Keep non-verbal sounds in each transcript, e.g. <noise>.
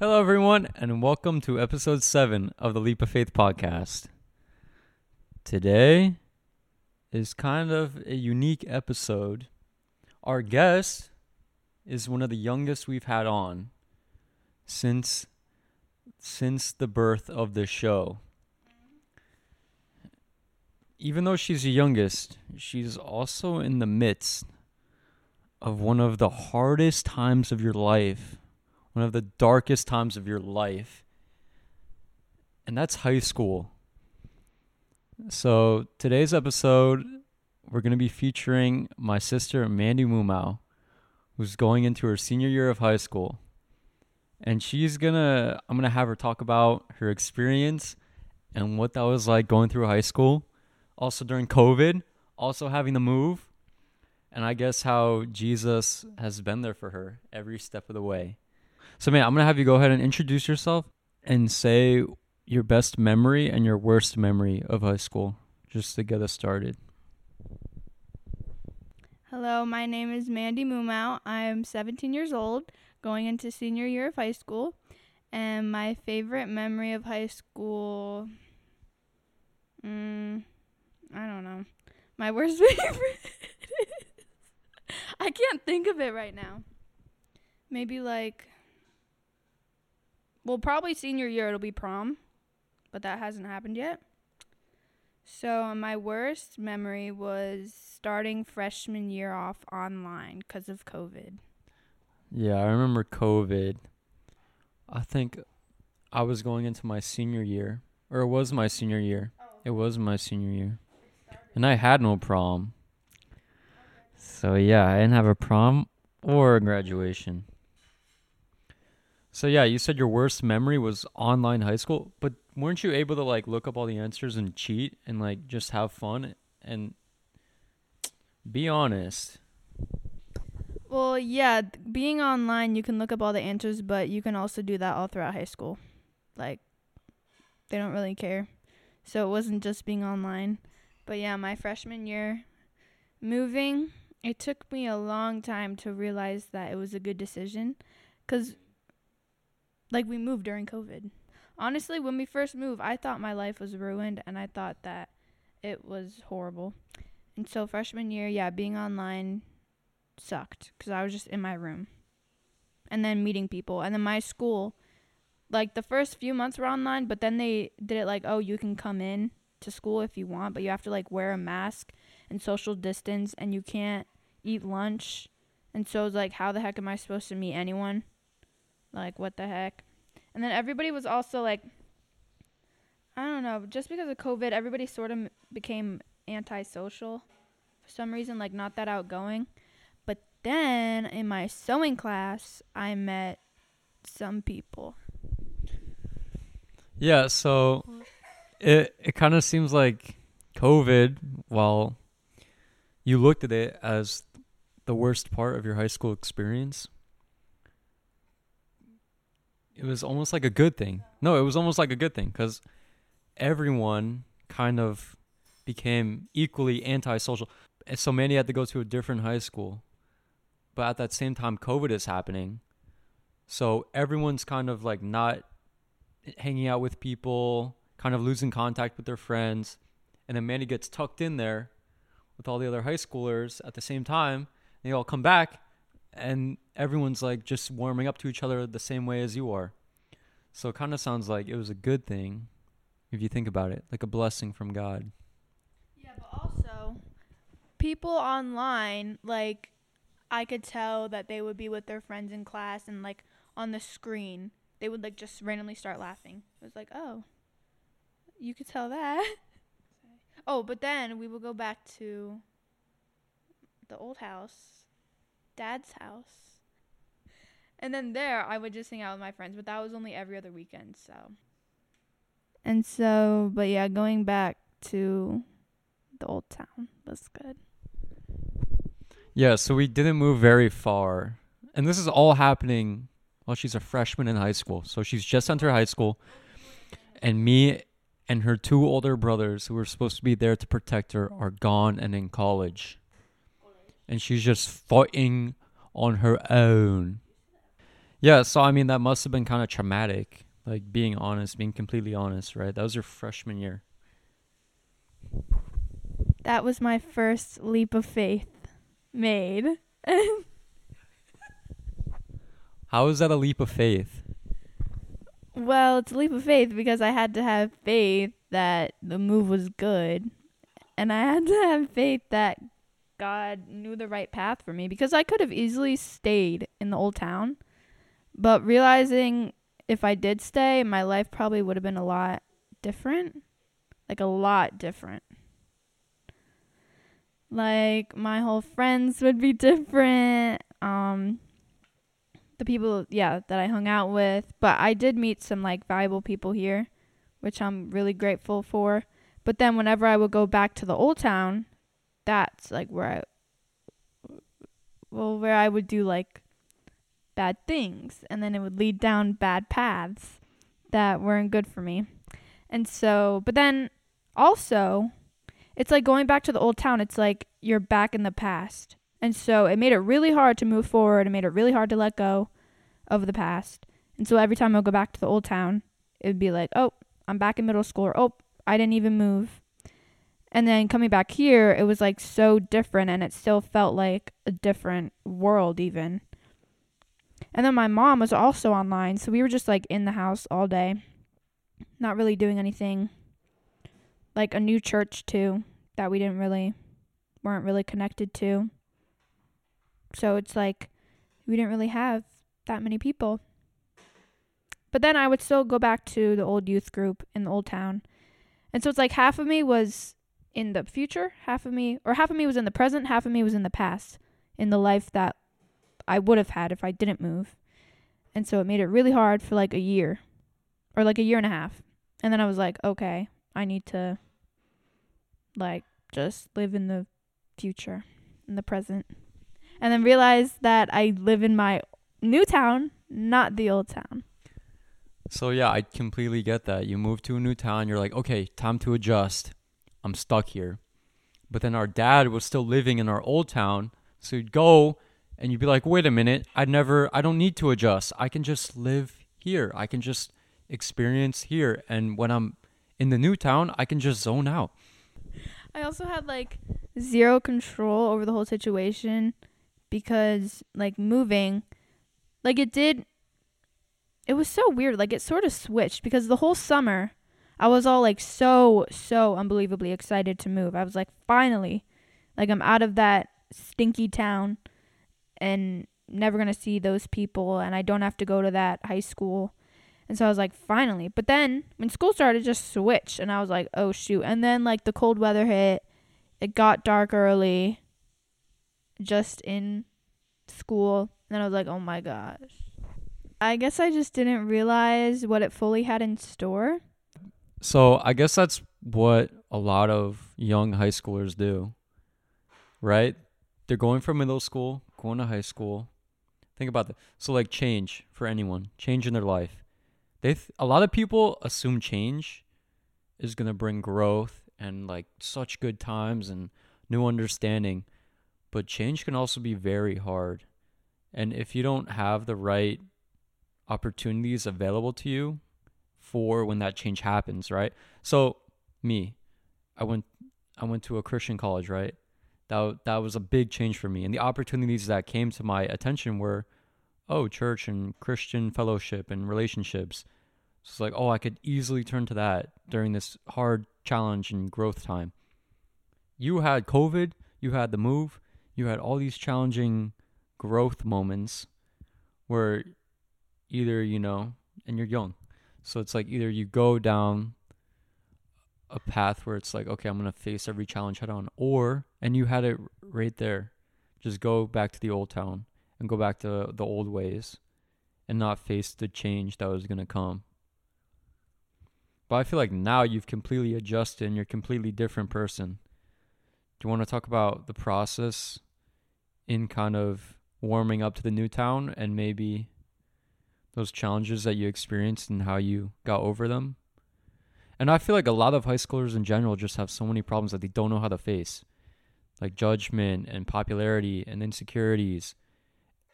Hello, everyone, and welcome to episode 7 of the Leap of Faith podcast. Today is kind of a unique episode. Our guest is one of the youngest we've had on since since the birth of the show. Even though she's the youngest, she's also in the midst of one of the hardest times of your life one of the darkest times of your life. And that's high school. So, today's episode, we're going to be featuring my sister, Mandy Mumau, who's going into her senior year of high school. And she's going to, I'm going to have her talk about her experience and what that was like going through high school, also during COVID, also having to move, and I guess how Jesus has been there for her every step of the way. So, man, I'm gonna have you go ahead and introduce yourself and say your best memory and your worst memory of high school, just to get us started. Hello, my name is Mandy Mumau. I'm 17 years old, going into senior year of high school. And my favorite memory of high school, mm, I don't know. My <laughs> worst favorite, <laughs> I can't think of it right now. Maybe like well, probably senior year it'll be prom, but that hasn't happened yet. So my worst memory was starting freshman year off online because of COVID. Yeah, I remember COVID. I think I was going into my senior year, or it was my senior year. Oh. It was my senior year, and I had no prom. So yeah, I didn't have a prom or a graduation. So yeah, you said your worst memory was online high school, but weren't you able to like look up all the answers and cheat and like just have fun and be honest? Well, yeah, being online, you can look up all the answers, but you can also do that all throughout high school. Like they don't really care. So it wasn't just being online. But yeah, my freshman year moving, it took me a long time to realize that it was a good decision cuz like we moved during COVID. Honestly, when we first moved, I thought my life was ruined and I thought that it was horrible. And so freshman year, yeah, being online sucked cuz I was just in my room. And then meeting people. And then my school like the first few months were online, but then they did it like, "Oh, you can come in to school if you want, but you have to like wear a mask and social distance and you can't eat lunch." And so it's like, how the heck am I supposed to meet anyone? Like, what the heck? And then everybody was also like, I don't know, just because of COVID, everybody sort of became antisocial for some reason, like not that outgoing. But then in my sewing class, I met some people. Yeah, so it it kind of seems like COVID, while you looked at it as the worst part of your high school experience, it was almost like a good thing. No, it was almost like a good thing because everyone kind of became equally antisocial. So many had to go to a different high school. But at that same time, COVID is happening. So everyone's kind of like not hanging out with people, kind of losing contact with their friends. And then Mandy gets tucked in there with all the other high schoolers at the same time. They all come back and everyone's like just warming up to each other the same way as you are. So it kind of sounds like it was a good thing if you think about it, like a blessing from God. Yeah, but also people online like I could tell that they would be with their friends in class and like on the screen they would like just randomly start laughing. It was like, "Oh, you could tell that." <laughs> oh, but then we will go back to the old house dad's house. And then there, I would just hang out with my friends, but that was only every other weekend, so. And so, but yeah, going back to the old town was good. Yeah, so we didn't move very far. And this is all happening while she's a freshman in high school. So she's just entered high school. And me and her two older brothers, who were supposed to be there to protect her, are gone and in college and she's just fighting on her own. Yeah, so I mean that must have been kind of traumatic. Like being honest, being completely honest, right? That was your freshman year. That was my first leap of faith made. <laughs> How is that a leap of faith? well, it's a leap of faith because I had to have faith that the move was good. And I had to have faith that God knew the right path for me because I could have easily stayed in the old town. But realizing if I did stay, my life probably would have been a lot different. Like a lot different. Like my whole friends would be different. Um the people yeah, that I hung out with, but I did meet some like valuable people here, which I'm really grateful for. But then whenever I would go back to the old town, that's like where I well, where I would do like bad things and then it would lead down bad paths that weren't good for me. And so, but then also it's like going back to the old town. It's like you're back in the past. And so it made it really hard to move forward. It made it really hard to let go of the past. And so every time I would go back to the old town, it would be like, oh, I'm back in middle school, or oh, I didn't even move. And then coming back here, it was like so different, and it still felt like a different world, even. And then my mom was also online, so we were just like in the house all day, not really doing anything. Like a new church, too, that we didn't really, weren't really connected to. So it's like we didn't really have that many people. But then I would still go back to the old youth group in the old town. And so it's like half of me was in the future, half of me, or half of me was in the present, half of me was in the past, in the life that I would have had if I didn't move. And so it made it really hard for like a year or like a year and a half. And then I was like, okay, I need to like just live in the future, in the present. And then realize that I live in my new town, not the old town. So yeah, I completely get that. You move to a new town, you're like, okay, time to adjust. I'm stuck here. But then our dad was still living in our old town, so you'd go and you'd be like, wait a minute, I never, I don't need to adjust. I can just live here. I can just experience here. And when I'm in the new town, I can just zone out. I also had like zero control over the whole situation because like moving, like it did, it was so weird. Like it sort of switched because the whole summer I was all like so, so unbelievably excited to move. I was like, finally, like I'm out of that stinky town and never going to see those people and I don't have to go to that high school. And so I was like, finally. But then when school started, just switched and I was like, oh shoot. And then like the cold weather hit. It got dark early just in school. And then I was like, oh my gosh. I guess I just didn't realize what it fully had in store. So I guess that's what a lot of young high schoolers do, right? They're going from middle school, going to high school. Think about that. So like change for anyone, change in their life. They th- a lot of people assume change is going to bring growth and like such good times and new understanding. But change can also be very hard. And if you don't have the right opportunities available to you for when that change happens, right? So me, I went I went to a Christian college, right? That that was a big change for me. And the opportunities that came to my attention were oh, church and Christian fellowship and relationships. So it's like, oh, I could easily turn to that during this hard challenge and growth time. You had COVID, you had the move, you had all these challenging growth moments where either, you know, and you're young. So it's like either you go down a path where it's like, okay, I'm to face every challenge head on, or, and you had it right there, just go back to the old town and go back to the old ways and not face the change that was to come. But I feel like now you've completely adjusted and you're a completely different person. Do you want to talk about the process in kind of warming up to the new town and maybe those challenges that you experienced and how you got over them? And I feel like a lot of high schoolers in general just have so many problems that they don't know how to face, like judgment and popularity and insecurities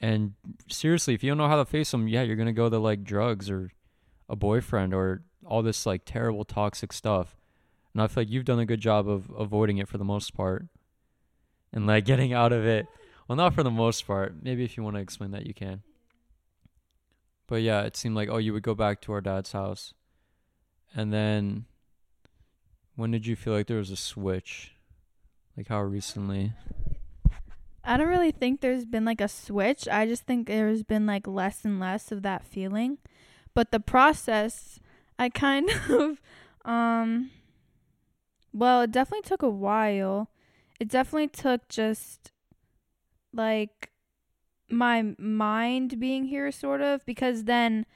And seriously, if you don't know how to face them, yeah, you're gonna go to like drugs or a boyfriend or all this like terrible toxic stuff. And I feel like you've done a good job of avoiding it for the most part. And like <laughs> getting out of it. Well, not for the most part. Maybe if you want to explain that, you can. But yeah, it seemed like oh, you would go back to our dad's house, and then when did you feel like there was a switch? Like how recently? I don't really think there's been like a switch. I just think there's been like less and less of that feeling. But the process, I kind <laughs> of um well, it definitely took a while. It definitely took just like my mind being here sort of because then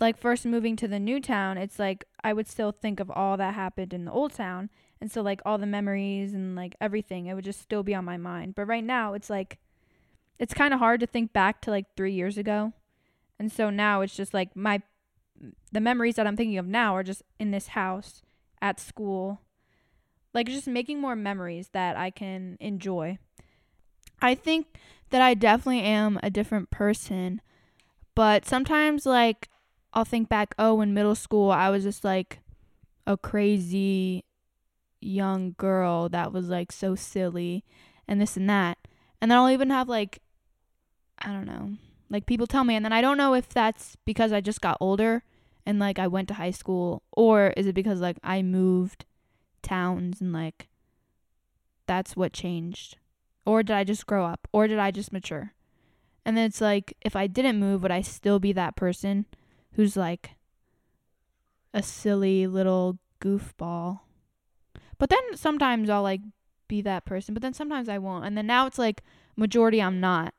like first moving to the new town it's like i would still think of all that happened in the old town. And so like all the memories and like everything it would just still be on my mind. But right now it's like it's kind of hard to think back to like 3 years ago. And so now it's just like my the memories that i'm thinking of now are just in this house at school. Like just making more memories that i can enjoy. I think that I definitely am a different person. But sometimes, like, I'll think back, oh, in middle school, I was just like a crazy young girl that was like so silly and this and that. And then I'll even have like, I don't know, like people tell me. And then I don't know if that's because I just got older and like I went to high school or is it because like I moved towns and like that's what changed. Or did I just grow up? Or did I just mature? And then it's like, if I didn't move, would I still be that person who's like a silly little goofball? But then sometimes I'll like be that person, but then sometimes I won't. And then now it's like, majority I'm not.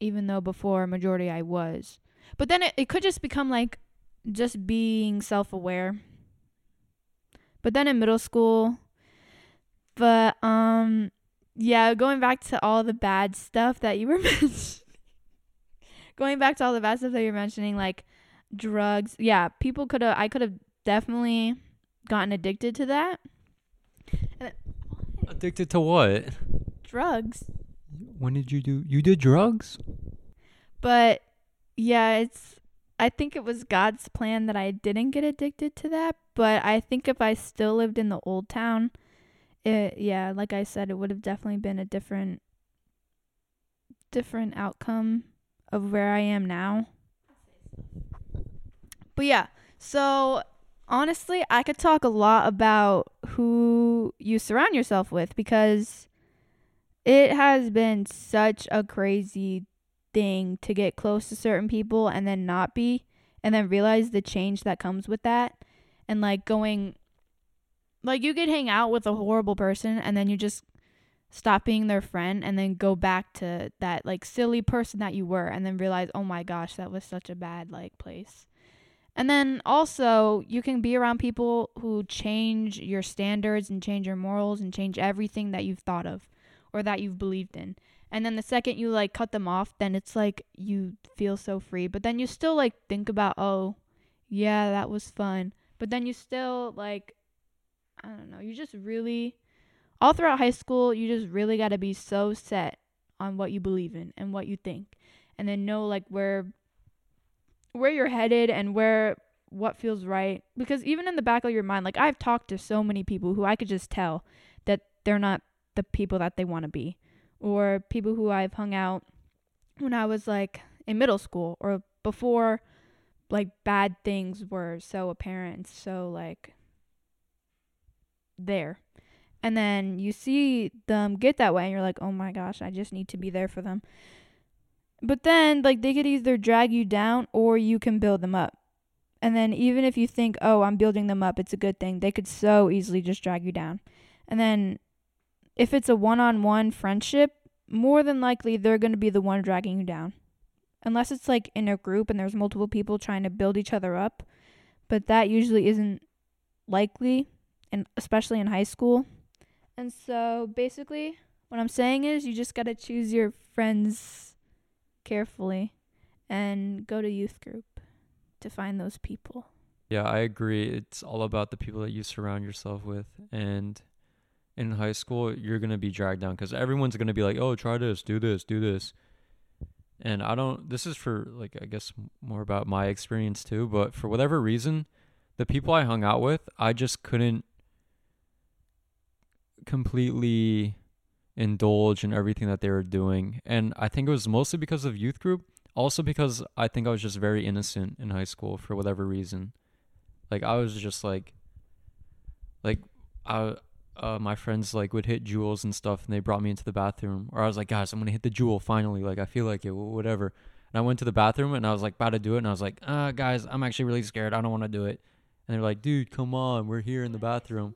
Even though before, majority I was. But then it, it could just become like just being self aware. But then in middle school, but um yeah, going back to all the bad stuff that you were <laughs> mentioning. Going back to all the bad stuff that you're mentioning, like drugs. Yeah, people could have. I could have definitely gotten addicted to that. Then, addicted to what? Drugs. When did you do? You did drugs. But yeah, it's. I think it was God's plan that I didn't get addicted to that. But I think if I still lived in the old town, it yeah, like I said, it would have definitely been a different different outcome of where I am now. But yeah, so honestly, I could talk a lot about who you surround yourself with because it has been such a crazy thing to get close to certain people and then not be and then realize the change that comes with that and like going like you could hang out with a horrible person and then you just stop being their friend and then go back to that like silly person that you were and then realize, "Oh my gosh, that was such a bad like place." And then also, you can be around people who change your standards and change your morals and change everything that you've thought of or that you've believed in. And then the second you like cut them off, then it's like you feel so free. But then you still like think about, "Oh, yeah, that was fun." But then you still like I don't know. You just really, all throughout high school, you just really got to be so set on what you believe in and what you think, and then know like where, where you're headed and where what feels right. Because even in the back of your mind, like I've talked to so many people who I could just tell that they're not the people that they want to be, or people who I've hung out when I was like in middle school or before like bad things were so apparent so like there. And then you see them get that way and you're like, "Oh my gosh, I just need to be there for them." But then like they could either drag you down or you can build them up. And then even if you think, "Oh, I'm building them up, it's a good thing." They could so easily just drag you down. And then if it's a one-on-one friendship, more than likely they're going to be the one dragging you down. Unless it's like in a group and there's multiple people trying to build each other up, but that usually isn't likely and especially in high school. And so basically, what I'm saying is you just got to choose your friends carefully and go to youth group to find those people. Yeah, I agree. It's all about the people that you surround yourself with. And in high school, you're going to be dragged down because everyone's going to be like, oh, try this, do this, do this. and I don't. This is for like I guess more about my experience too. But for whatever reason, the people I hung out with, I just couldn't completely indulge in everything that they were doing, and I think it was mostly because of youth group. Also because I think I was just very innocent in high school for whatever reason. Like I was just like, like I uh, my friends like would hit Juuls and stuff, and they brought me into the bathroom. Or I was like, guys, I'm gonna hit the Juul finally. Like I feel like it, whatever. And I went to the bathroom and I was like about to do it, and I was like, uh, guys, I'm actually really scared. I don't want to do it. And they're like, dude, come on, we're here in the bathroom.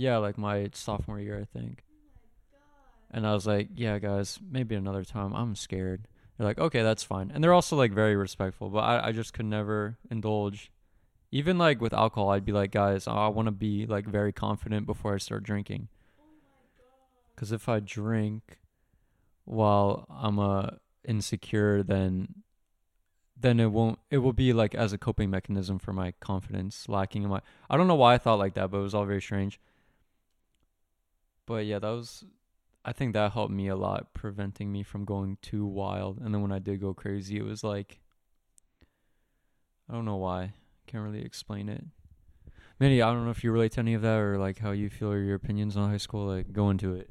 Yeah, like my sophomore year, I think. And I was like, yeah, guys, maybe another time. I'm scared. They're like, okay, that's fine. And they're also like very respectful, but I, I just could never indulge. Even like with alcohol, I'd be like, guys, I want to be like very confident before I start drinking. Because if I drink while I'm uh, insecure, then then it won't. It will be like as a coping mechanism for my confidence lacking in my. I don't know why I thought like that, but it was all very strange. But yeah, that was. I think that helped me a lot, preventing me from going too wild. And then when I did go crazy, it was like. I don't know why. Can't really explain it. Manny, I don't know if you relate to any of that or like how you feel or your opinions on high school. Like, go into it.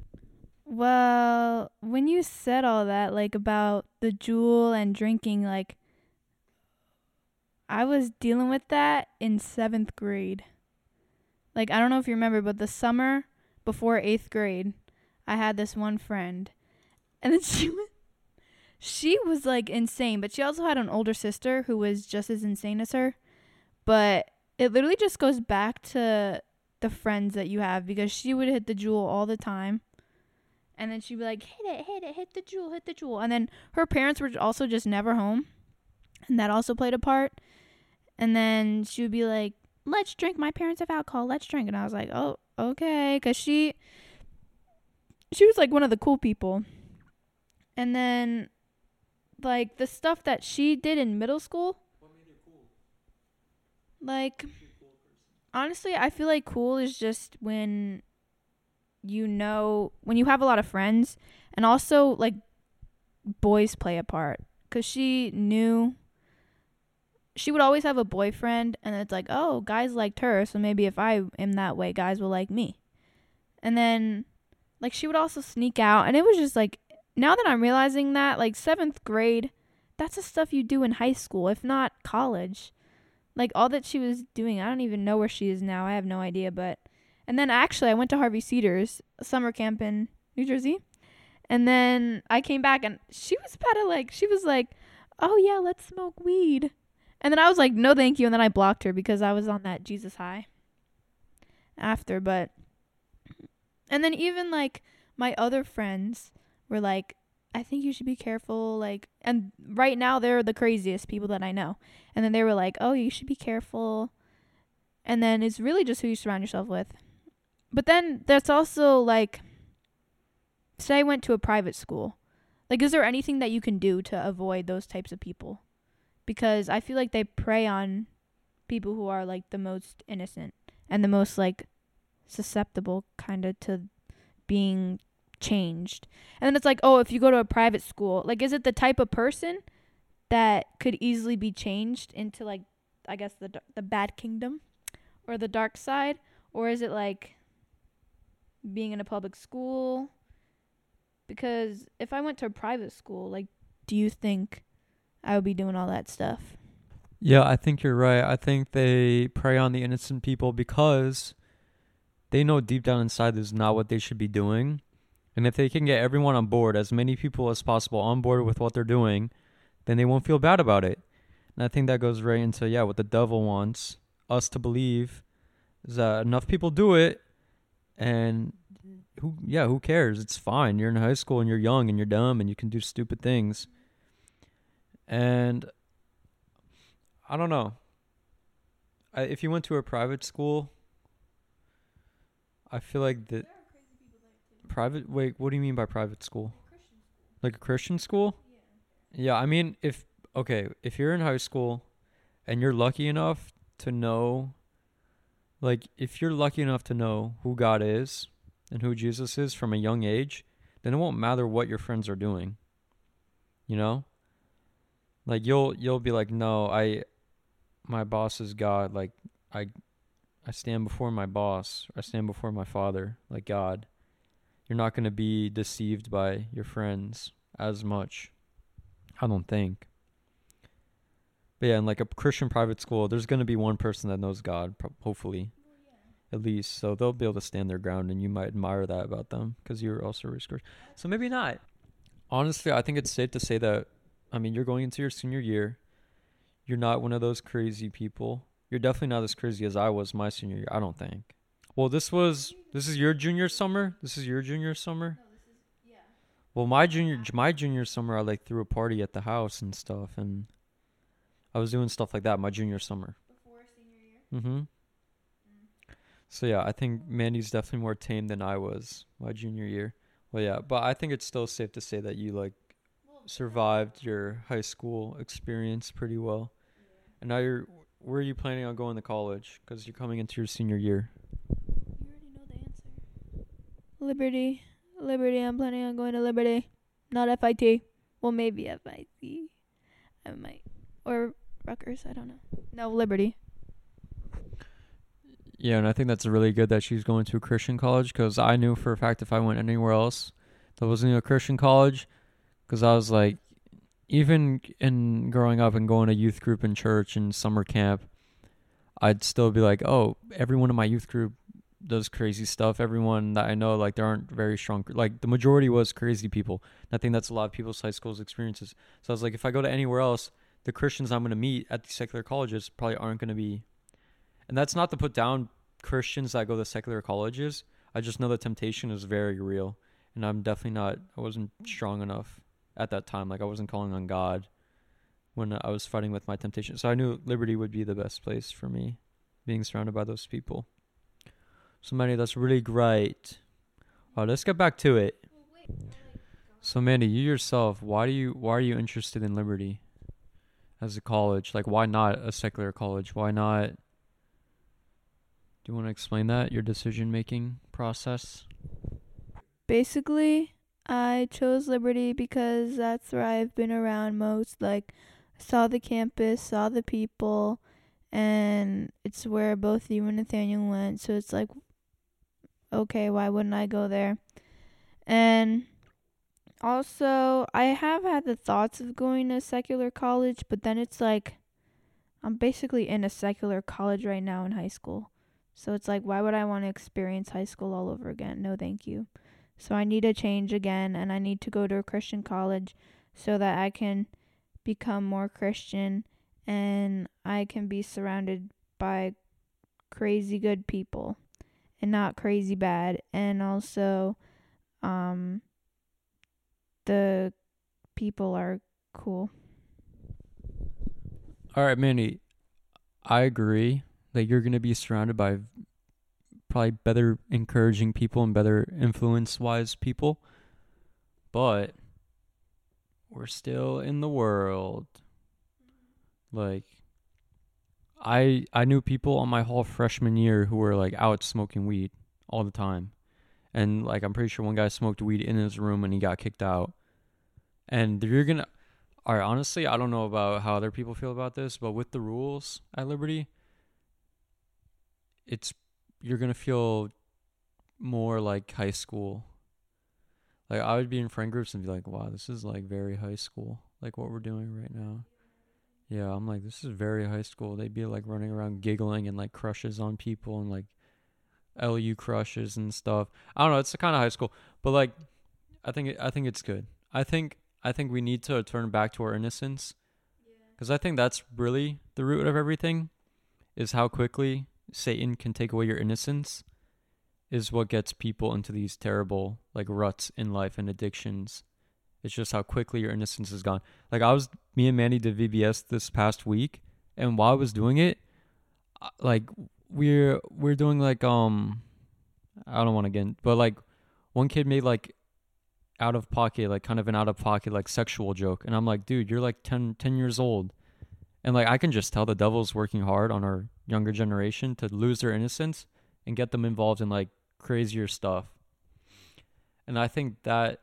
Well, when you said all that, like about the Juul and drinking, like I was dealing with that in seventh grade. Like I don't know if you remember, but the summer before eighth grade, I had this one friend, and then <laughs> she was she was like insane, but she also had an older sister who was just as insane as her. But it literally just goes back to the friends that you have because she would hit the Juul all the time. And then she'd be like, hit it, hit it, hit the Juul, hit the Juul. And then her parents were also just never home. And that also played a part. And then she would be like, let's drink. My parents have alcohol. Let's drink. And I was like, oh, okay. Because she, she was like one of the cool people. And then, like, the stuff that she did in middle school. Cool? Like, honestly, I feel like cool is just when you know when you have a lot of friends and also like boys play a part cuz she knew she would always have a boyfriend and it's like oh guys liked her so maybe if I am that way guys will like me and then like she would also sneak out and it was just like now that I'm realizing that like 7th grade that's the stuff you do in high school if not college like all that she was doing I don't even know where she is now I have no idea but and then actually, I went to Harvey Cedars summer camp in New Jersey. And then I came back and she was about to like, she was like, oh yeah, let's smoke weed. And then I was like, no, thank you. And then I blocked her because I was on that Jesus high after. But, and then even like my other friends were like, I think you should be careful. Like, and right now they're the craziest people that I know. And then they were like, oh, you should be careful. And then it's really just who you surround yourself with. But then that's also like say I went to a private school. Like is there anything that you can do to avoid those types of people? Because I feel like they prey on people who are like the most innocent and the most like susceptible kind of to being changed. And then it's like, "Oh, if you go to a private school, like is it the type of person that could easily be changed into like I guess the the bad kingdom or the dark side or is it like being in a public school because if I went to a private school, like, do you think I would be doing all that stuff? Yeah, I think you're right. I think they prey on the innocent people because they know deep down inside this is not what they should be doing. And if they can get everyone on board, as many people as possible on board with what they're doing, then they won't feel bad about it. And I think that goes right into, yeah, what the devil wants us to believe is that enough people do it and who yeah who cares it's fine you're in high school and you're young and you're dumb and you can do stupid things and i don't know. I, if you went to a private school i feel like the private wait what do you mean by private school? Like a christian school? Yeah i mean if okay if you're in high school and you're lucky enough to know like if you're lucky enough to know who God is and who Jesus is from a young age, then it won't matter what your friends are doing. You know? Like you'll you'll be like, no, I, my boss is God. Like I, I stand before my boss. I stand before my father, like God. You're not gonna be deceived by your friends as much. I don't think. But yeah, in like a Christian private school, there's gonna be one person that knows God, hopefully, at least. So they'll be able to stand their ground, and you might admire that about them because you're also raised Christian. So maybe not. Honestly, I think it's safe to say that. I mean, you're going into your senior year. You're not one of those crazy people. You're definitely not as crazy as I was my senior year. I don't think. Well, this was this is your junior summer. This is your junior summer. Well, my junior my junior summer, I like threw a party at the house and stuff, and I was doing stuff like that my junior summer. Before senior year. Mm-hmm. So yeah, I think Mandy's definitely more tame than I was my junior year. Well, yeah, but I think it's still safe to say that you like survived your high school experience pretty well, and now you're. Where are you planning on going to college? Because you're coming into your senior year. You already know the answer. Liberty. Liberty. I'm planning on going to Liberty. Not FIT. Well, maybe FIT. I might. Or Rutgers. I don't know. No, Liberty. Yeah, and I think that's really good that she's going to a Christian college because I knew for a fact if I went anywhere else that wasn't a Christian college, because I was like, even in growing up and going to youth group in church and summer camp, I'd still be like, oh, everyone in my youth group does crazy stuff. Everyone that I know, like, there aren't very strong, like, the majority was crazy people. I think that's a lot of people's high school's experiences. So I was like, if I go to anywhere else, the Christians I'm going to meet at these secular colleges probably aren't going to be and that's not to put down Christians that go to secular colleges. I just know the temptation is very real, and I'm definitely not. I wasn't strong enough at that time. Like I wasn't calling on God when I was fighting with my temptation. So I knew Liberty would be the best place for me, being surrounded by those people. So Mandy, that's really great. Oh, let's get back to it. So Mandy, you yourself, why do you why are you interested in Liberty as a college? Like why not a secular college? Why not do you want to explain that, your decision making process? Basically, I chose Liberty because that's where I've been around most. Like, saw the campus, saw the people, and it's where both you and Nathaniel went. So it's like, okay, why wouldn't I go there? And also, I have had the thoughts of going to a secular college, but then it's like, I'm basically in a secular college right now in high school. So it's like, why would I want to experience high school all over again? No, thank you. So I need a change again, and I need to go to a Christian college so that I can become more Christian and I can be surrounded by crazy good people and not crazy bad. And also, um, the people are cool. All right, Mandy, I agree that you're going to be surrounded by probably better encouraging people and better influence wise people. But we're still in the world. Like I I knew people on my whole freshman year who were like out smoking weed all the time. And like I'm pretty sure one guy smoked weed in his room and he got kicked out. And you're gonna all right, honestly, I don't know about how other people feel about this, but with the rules at Liberty, it's you're gonna feel more like high school. Like I would be in friend groups and be like, "Wow, this is like very high school. Like what we're doing right now." Yeah, I'm like, this is very high school. They'd be like running around giggling and like crushes on people and like LU crushes and stuff. I don't know. It's the kind of high school, but like, I think I think it's good. I think I think we need to turn back to our innocence, because I think that's really the root of everything, is how quickly Satan can take away your innocence is what gets people into these terrible like ruts in life and addictions. It's just how quickly your innocence is gone. Like I was me and Mandy did VBS this past week and while I was doing it uh, like we're we're doing like um I don't want to get in, but like one kid made like out of pocket like kind of an out of pocket like sexual joke and I'm like dude you're like 10 10 years old and like I can just tell the devil's working hard on our younger generation to lose their innocence and get them involved in like crazier stuff. And I think that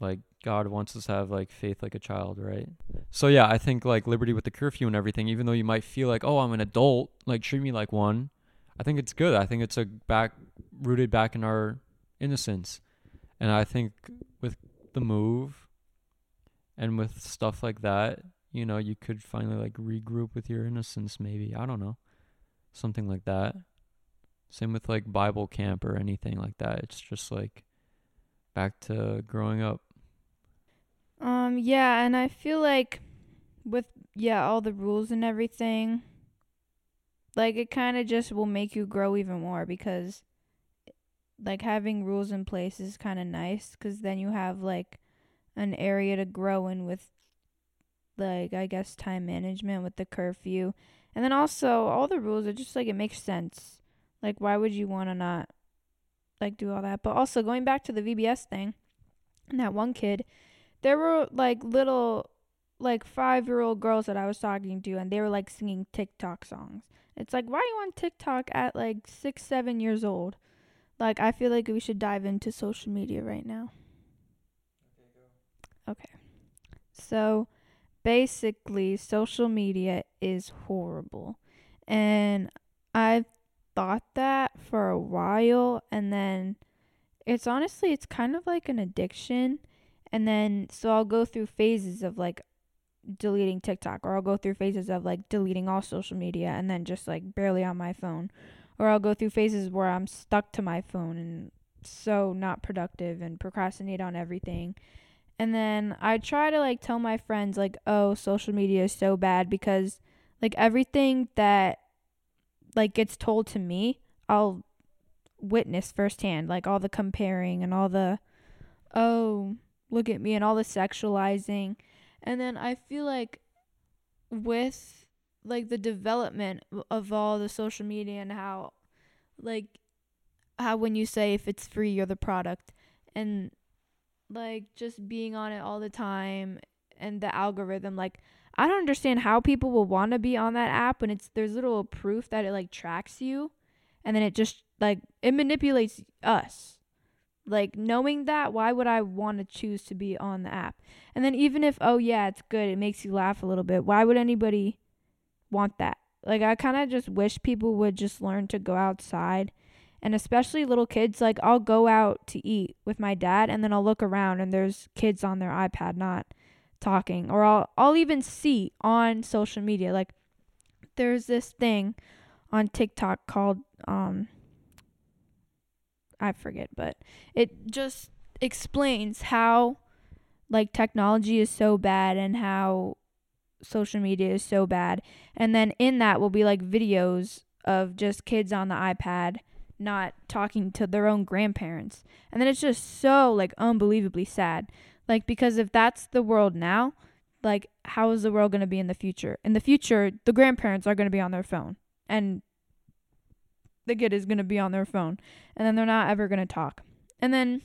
like God wants us to have like faith like a child, right? So yeah, I think like liberty with the curfew and everything, even though you might feel like, oh, I'm an adult, like treat me like one. I think it's good. I think it's a back rooted back in our innocence. And I think with the move and with stuff like that, you know, you could finally like regroup with your innocence maybe. I don't know. Something like that. Same with like Bible camp or anything like that. It's just like back to growing up. Um yeah, and I feel like with yeah, all the rules and everything like it kind of just will make you grow even more because like having rules in place is kind of nice cuz then you have like an area to grow in with like I guess time management with the curfew. And then also all the rules are just like it makes sense. Like why would you want to not like do all that? But also going back to the VBS thing and that one kid, there were like little like 5-year-old girls that I was talking to and they were like singing TikTok songs. It's like why are you on TikTok at like 6 7 years old? Like I feel like we should dive into social media right now. Okay. So basically social media is horrible. And I've thought that for a while and then it's honestly it's kind of like an addiction. And then so I'll go through phases of like deleting TikTok or I'll go through phases of like deleting all social media and then just like barely on my phone. Or I'll go through phases where I'm stuck to my phone and so not productive and procrastinate on everything and then I try to like tell my friends like, "Oh, social media is so bad because like everything that like gets told to me, I'll witness firsthand, like all the comparing and all the oh, look at me and all the sexualizing. And then I feel like with like the development of all the social media and how like how when you say if it's free you're the product and like just being on it all the time and the algorithm like I don't understand how people will want to be on that app when it's there's little proof that it like tracks you and then it just like it manipulates us. Like knowing that, why would I want to choose to be on the app? And then even if oh yeah, it's good, it makes you laugh a little bit. Why would anybody want that? Like I kind of just wish people would just learn to go outside and especially little kids like I'll go out to eat with my dad and then I'll look around and there's kids on their iPad not talking. Or I'll I'll even see on social media like there's this thing on TikTok called um I forget but it just explains how like technology is so bad and how social media is so bad. And then in that will be like videos of just kids on the iPad not talking to their own grandparents. And then it's just so like unbelievably sad. Like because if that's the world now, like how is the world going to be in the future? In the future, the grandparents are going to be on their phone and the kid is going to be on their phone and then they're not ever going to talk. And then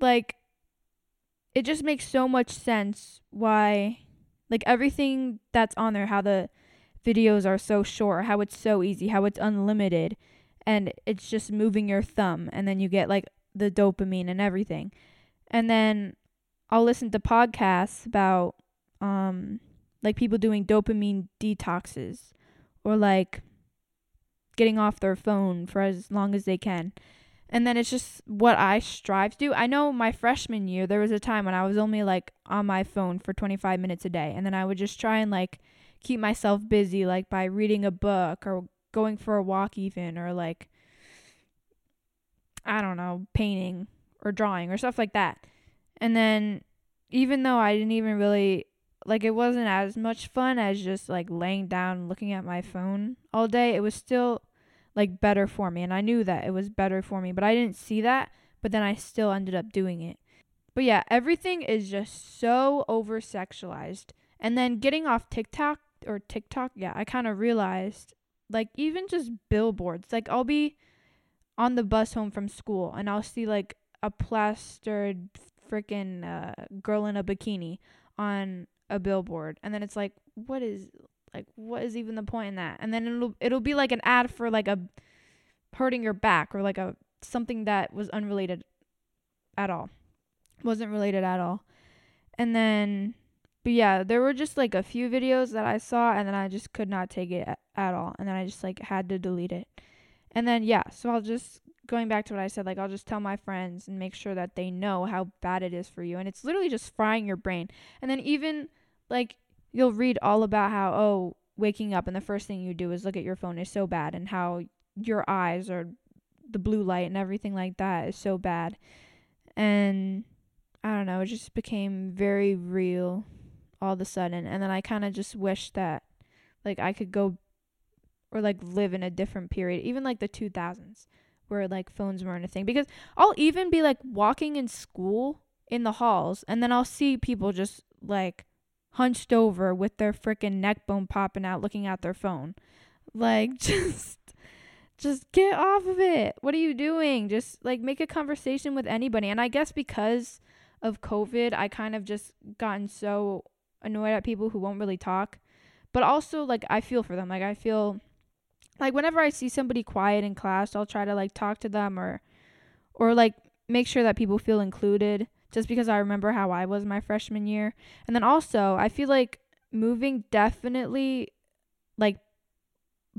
like it just makes so much sense why like everything that's on there how the videos are so short, how it's so easy, how it's unlimited and it's just moving your thumb and then you get like the dopamine and everything. And then I'll listen to podcasts about um like people doing dopamine detoxes or like getting off their phone for as long as they can. And then it's just what I strive to do. I know my freshman year there was a time when I was only like on my phone for 25 minutes a day and then I would just try and like keep myself busy like by reading a book or going for a walk even or like I don't know, painting or drawing or stuff like that. And then even though I didn't even really like it wasn't as much fun as just like laying down looking at my phone all day, it was still like better for me and I knew that it was better for me, but I didn't see that, but then I still ended up doing it. But yeah, everything is just so over sexualized. And then getting off TikTok or TikTok, yeah, I kind of realized like even just billboards. Like I'll be on the bus home from school and I'll see like a plastered freaking uh, girl in a bikini on a billboard. And then it's like what is like what is even the point in that? And then it'll it'll be like an ad for like a hurting your back or like a something that was unrelated at all. Wasn't related at all. And then but yeah, there were just like a few videos that I saw and then I just could not take it at, all. And then I just like had to delete it. And then yeah, so I'll just going back to what I said, like I'll just tell my friends and make sure that they know how bad it is for you. And it's literally just frying your brain. And then even like you'll read all about how, oh, waking up and the first thing you do is look at your phone is so bad and how your eyes or the blue light and everything like that is so bad. And I don't know, it just became very real all of a sudden. And then I kind of just wish that like I could go or like live in a different period, even like the 2000s where like phones weren't a thing because I'll even be like walking in school in the halls and then I'll see people just like hunched over with their freaking neck bone popping out looking at their phone. Like <laughs> just just get off of it. What are you doing? Just like make a conversation with anybody. And I guess because of COVID, I kind of just gotten so annoyed at people who won't really talk. But also like I feel for them. Like I feel like whenever I see somebody quiet in class, I'll try to like talk to them or or like make sure that people feel included just because I remember how I was my freshman year. And then also, I feel like moving definitely like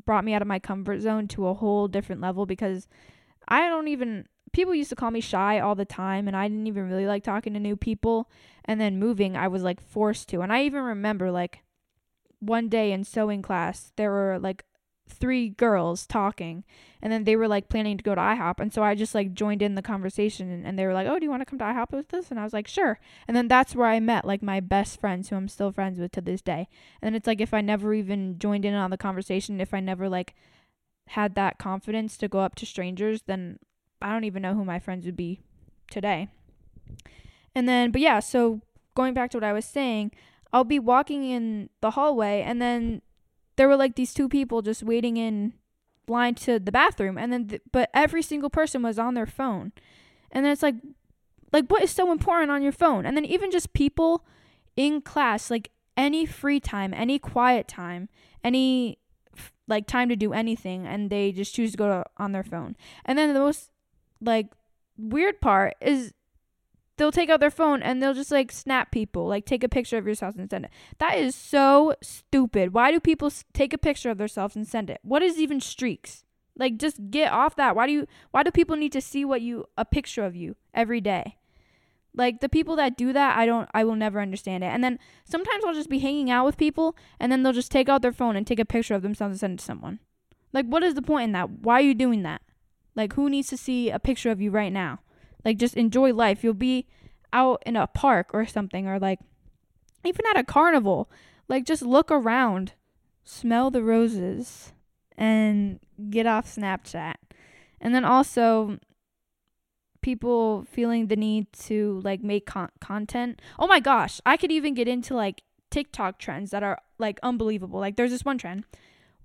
brought me out of my comfort zone to a whole different level because I don't even people used to call me shy all the time and I didn't even really like talking to new people and then moving I was like forced to. And I even remember like one day in sewing class there were like three girls talking and then they were like planning to go to IHOP and so I just like joined in the conversation and, and they were like, "Oh, do you want to come to IHOP with us?" and I was like, "Sure." And then that's where I met like my best friends who I'm still friends with to this day. And it's like if I never even joined in on the conversation, if I never like had that confidence to go up to strangers, then I don't even know who my friends would be today. And then but yeah, so going back to what I was saying, I'll be walking in the hallway and then there were like these two people just waiting in line to the bathroom and then th- but every single person was on their phone. And then it's like like what is so important on your phone? And then even just people in class like any free time any quiet time any like time to do anything and they just choose to go to, on their phone. And then the most like weird part is they'll take out their phone and they'll just like snap people, like take a picture of yourself and send it. That is so stupid. Why do people take a picture of themselves and send it? What is even streaks? Like just get off that. Why do you why do people need to see what you a picture of you every day? Like the people that do that, I don't I will never understand it. And then sometimes I'll just be hanging out with people and then they'll just take out their phone and take a picture of themselves and send it to someone. Like what is the point in that? Why are you doing that? Like who needs to see a picture of you right now? Like just enjoy life. You'll be out in a park or something or like even at a carnival. Like just look around, smell the roses and get off Snapchat. And then also people feeling the need to like make con- content. Oh my gosh, I could even get into like TikTok trends that are like unbelievable. Like there's this one trend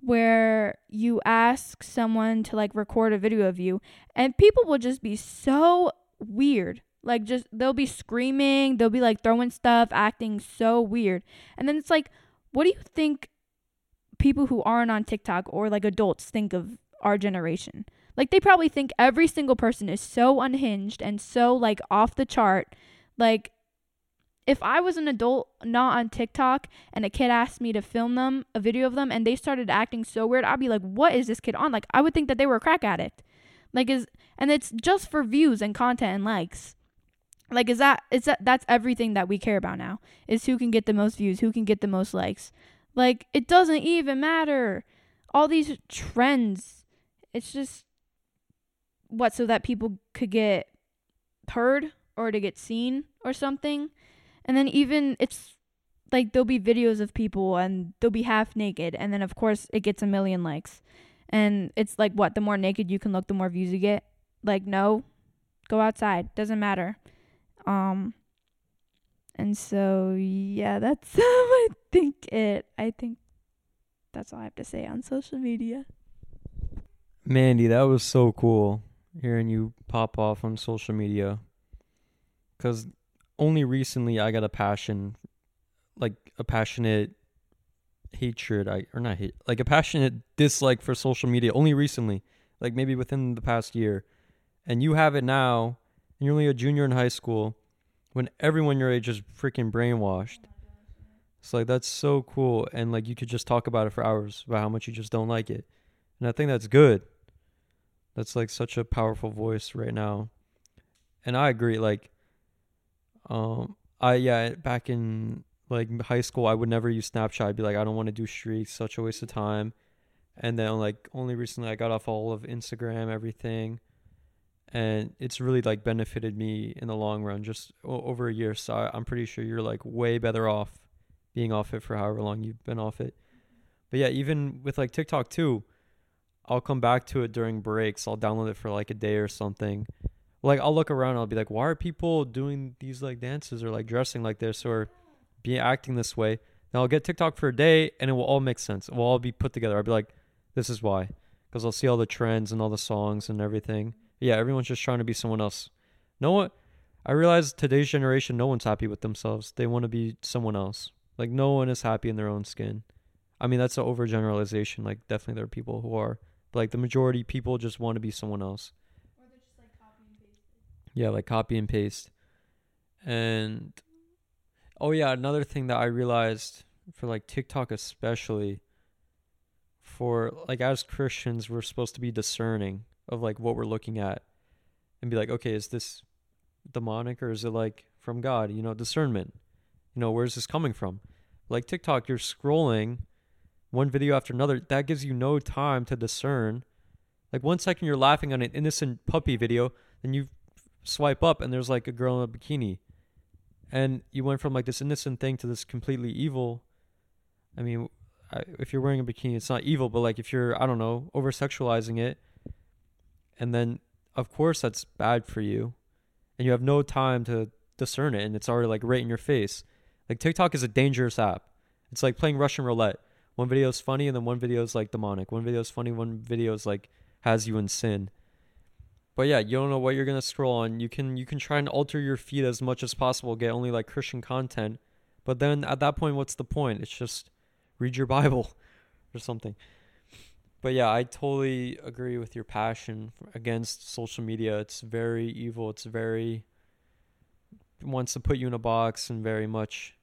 where you ask someone to like record a video of you and people will just be so weird. Like just they'll be screaming, they'll be like throwing stuff, acting so weird. And then it's like, what do you think people who aren't on TikTok or like adults think of our generation? Like they probably think every single person is so unhinged and so like off the chart. Like if I was an adult not on TikTok and a kid asked me to film them, a video of them, and they started acting so weird, I'd be like, what is this kid on? Like I would think that they were a crack addict. Like is and it's just for views and content and likes. Like is that is that that's everything that we care about now. Is who can get the most views, who can get the most likes. Like it doesn't even matter. All these trends. It's just what so that people could get heard or to get seen or something. And then even it's like there'll be videos of people and they'll be half naked and then of course it gets a million likes. And it's like what the more naked you can look, the more views you get. Like no, go outside. Doesn't matter. Um and so yeah, that's <laughs> I think it. I think that's all I have to say on social media. Mandy, that was so cool hearing you pop off on social media. Cuz only recently I got a passion like a passionate hatred I or not hate like a passionate dislike for social media only recently like maybe within the past year and you have it now and you're only a junior in high school when everyone your age is freaking brainwashed oh So like that's so cool and like you could just talk about it for hours about how much you just don't like it. And I think that's good. That's like such a powerful voice right now. And I agree like um I yeah, back in like high school I would never use Snapchat. I'd be like I don't want to do streaks, such a waste of time. And then like only recently I got off all of Instagram, everything. And it's really like benefited me in the long run just o- over a year. So I, I'm pretty sure you're like way better off being off it for however long you've been off it. But yeah, even with like TikTok too, I'll come back to it during breaks. I'll download it for like a day or something. Like I'll look around, I'll be like, why are people doing these like dances or like dressing like this or be acting this way? Then I'll get TikTok for a day and it will all make sense. It will all be put together. I'll be like, this is why. Because I'll see all the trends and all the songs and everything. Yeah, everyone's just trying to be someone else. No one I realize today's generation no one's happy with themselves. They want to be someone else. Like no one is happy in their own skin. I mean that's an overgeneralization. Like definitely there are people who are. But like the majority people just want to be someone else. Yeah, like copy and paste. And oh yeah, another thing that I realized for like TikTok especially for like as Christians we're supposed to be discerning of like what we're looking at and be like, okay, is this demonic or is it like from God? You know, discernment. You know, where's this coming from? Like TikTok, you're scrolling one video after another. That gives you no time to discern. Like one second you're laughing on an innocent puppy video, then you swipe up and there's like a girl in a bikini. And you went from like this innocent thing to this completely evil. I mean, I, if you're wearing a bikini, it's not evil, but like if you're, I don't know, over sexualizing it, and then of course that's bad for you, and you have no time to discern it, and it's already like right in your face. Like TikTok is a dangerous app. It's like playing Russian roulette. One video is funny, and then one video is like demonic. One video is funny, one video is like has you in sin. But yeah, you don't know what you're gonna scroll on. You can you can try and alter your feed as much as possible, get only like Christian content. But then at that point, what's the point? It's just read your <laughs> Bible or something. But yeah, I totally agree with your passion against social media. It's very evil. It's very wants to put you in a box and very much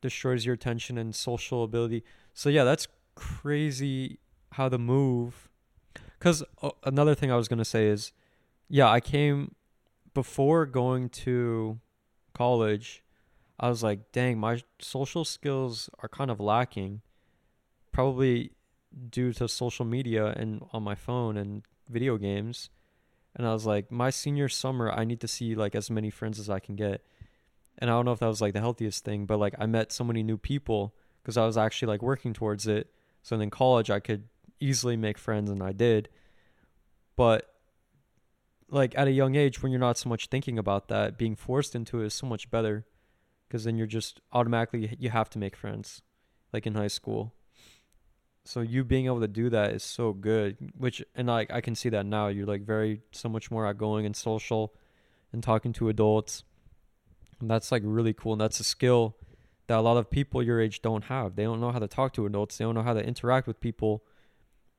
destroys your attention and social ability. So yeah, that's crazy how the move cuz uh, another thing I was to say is yeah, I came before going to college. I was like, dang, my social skills are kind of lacking. Probably due to social media and on my phone and video games. And I was like, my senior summer, I need to see like as many friends as I can get. And I don't know if that was like the healthiest thing, but like I met so many new people because I was actually like working towards it. So in college, I could easily make friends, and I did. But like at a young age, when you're not so much thinking about that, being forced into it is so much better because then you're just automatically you have to make friends, like in high school. So you being able to do that is so good. Which and like I can see that now. You're like very so much more outgoing and social, and talking to adults. And that's like really cool. And that's a skill that a lot of people your age don't have. They don't know how to talk to adults. They don't know how to interact with people.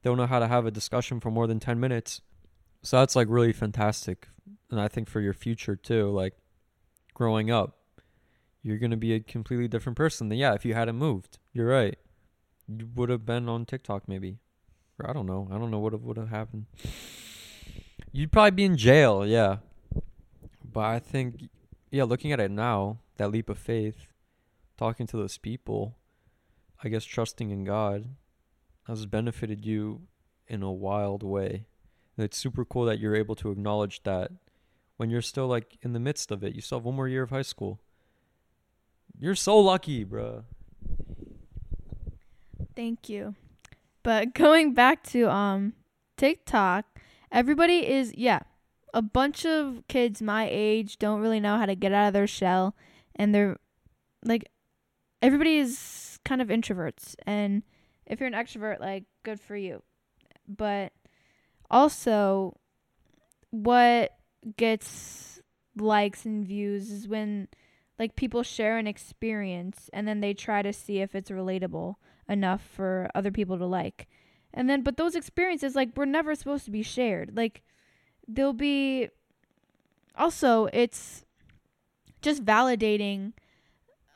They don't know how to have a discussion for more than ten minutes. So that's like really fantastic. And I think for your future too, like growing up, you're gonna be a completely different person than yeah, if you hadn't moved. You're right you would have been on TikTok maybe. Or I don't know. I don't know what would have happened. You'd probably be in jail, yeah. But I think yeah, looking at it now, that leap of faith, talking to those people, I guess trusting in God has benefited you in a wild way. And it's super cool that you're able to acknowledge that when you're still like in the midst of it. You still have one more year of high school. You're so lucky, bruh. Thank you. But <laughs> going back to um TikTok, everybody is yeah, a bunch of kids my age don't really know how to get out of their shell and they're like everybody is kind of introverts and if you're an extrovert like good for you. But also what gets likes and views is when like people share an experience and then they try to see if it's relatable enough for other people to like. And then but those experiences like were never supposed to be shared. Like they'll be also it's just validating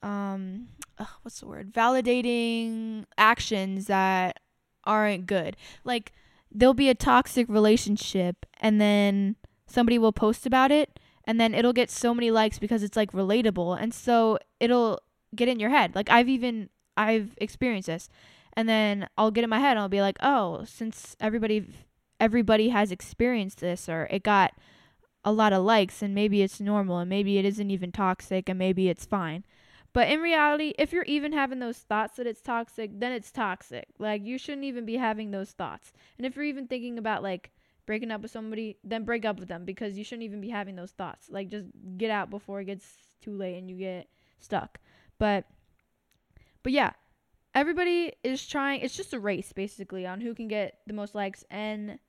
um uh, what's the word? Validating actions that aren't good. Like there'll be a toxic relationship and then somebody will post about it and then it'll get so many likes because it's like relatable and so it'll get in your head. Like I've even I've experienced this. And then I'll get in my head and I'll be like, "Oh, since everybody everybody has experienced this or it got a lot of likes and maybe it's normal and maybe it isn't even toxic and maybe it's fine." But in reality, if you're even having those thoughts that it's toxic, then it's toxic. Like you shouldn't even be having those thoughts. And if you're even thinking about like breaking up with somebody, then break up with them because you shouldn't even be having those thoughts. Like just get out before it gets too late and you get stuck. But but yeah, everybody is trying it's just a race basically on who can get the most likes and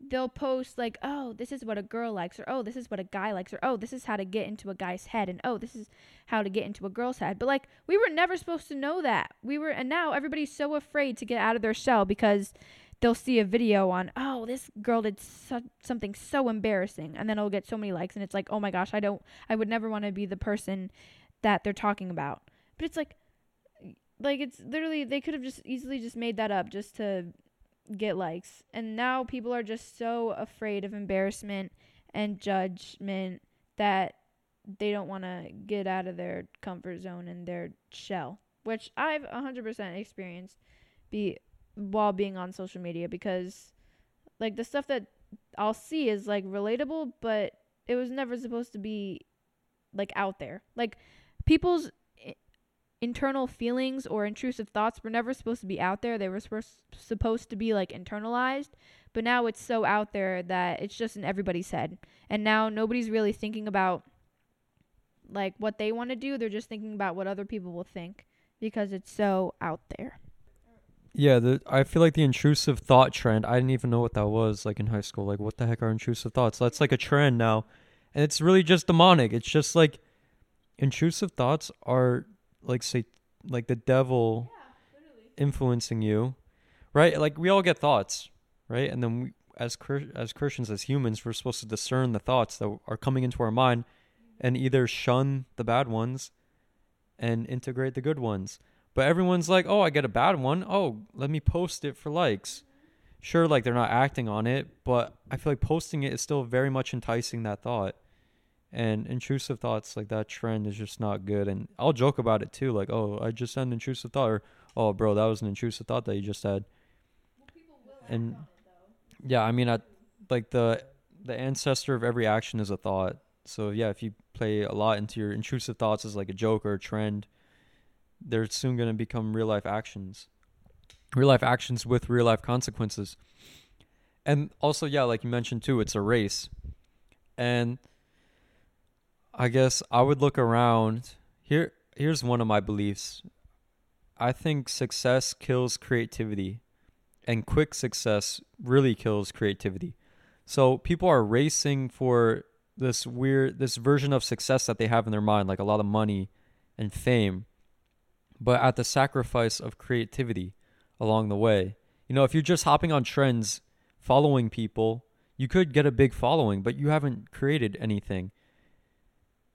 they'll post like, "Oh, this is what a girl likes," or "Oh, this is what a guy likes," or "Oh, this is how to get into a guy's head," and "Oh, this is how to get into a girl's head." But like, we were never supposed to know that. We were, and now everybody's so afraid to get out of their shell because they'll see a video on, "Oh, this girl did so- something so embarrassing," and then it'll get so many likes, and it's like, "Oh my gosh, I don't, I would never want to be the person that they're talking about." But it's like, like it's literally they could have just easily just made that up just to get likes. And now people are just so afraid of embarrassment and judgment that they don't want to get out of their comfort zone and their shell, which I've 100% experienced be while being on social media because like the stuff that I'll see is like relatable, but it was never supposed to be like out there. Like people's internal feelings or intrusive thoughts were never supposed to be out there. They were supposed to be like internalized, but now it's so out there that it's just in everybody's head. And now nobody's really thinking about like what they want to do. They're just thinking about what other people will think because it's so out there. Yeah, the I feel like the intrusive thought trend. I didn't even know what that was like in high school. Like, what the heck are intrusive thoughts? That's like a trend now, and it's really just demonic. It's just like intrusive thoughts are like say like the devil influencing you, right? Like we all get thoughts, right? And then we, as as Christians, as humans, we're supposed to discern the thoughts that are coming into our mind, and either shun the bad ones, and integrate the good ones. But everyone's like, "Oh, I get a bad one. Oh, let me post it for likes." Mm-hmm. Sure, like they're not acting on it, but I feel like posting it is still very much enticing that thought and intrusive thoughts like that trend is just not good and i'll joke about it too like oh i just had an intrusive thought or oh bro that was an intrusive thought that you just had. Well, and yeah i mean i like the the ancestor of every action is a thought. So yeah if you play a lot into your intrusive thoughts as like a joke or a trend they're soon going to become real life actions. Real life actions with real life consequences. And also yeah like you mentioned too it's a race. And I guess I would look around. Here here's one of my beliefs. I think success kills creativity and quick success really kills creativity. So people are racing for this weird this version of success that they have in their mind like a lot of money and fame but at the sacrifice of creativity along the way. You know, if you're just hopping on trends, following people, you could get a big following, but you haven't created anything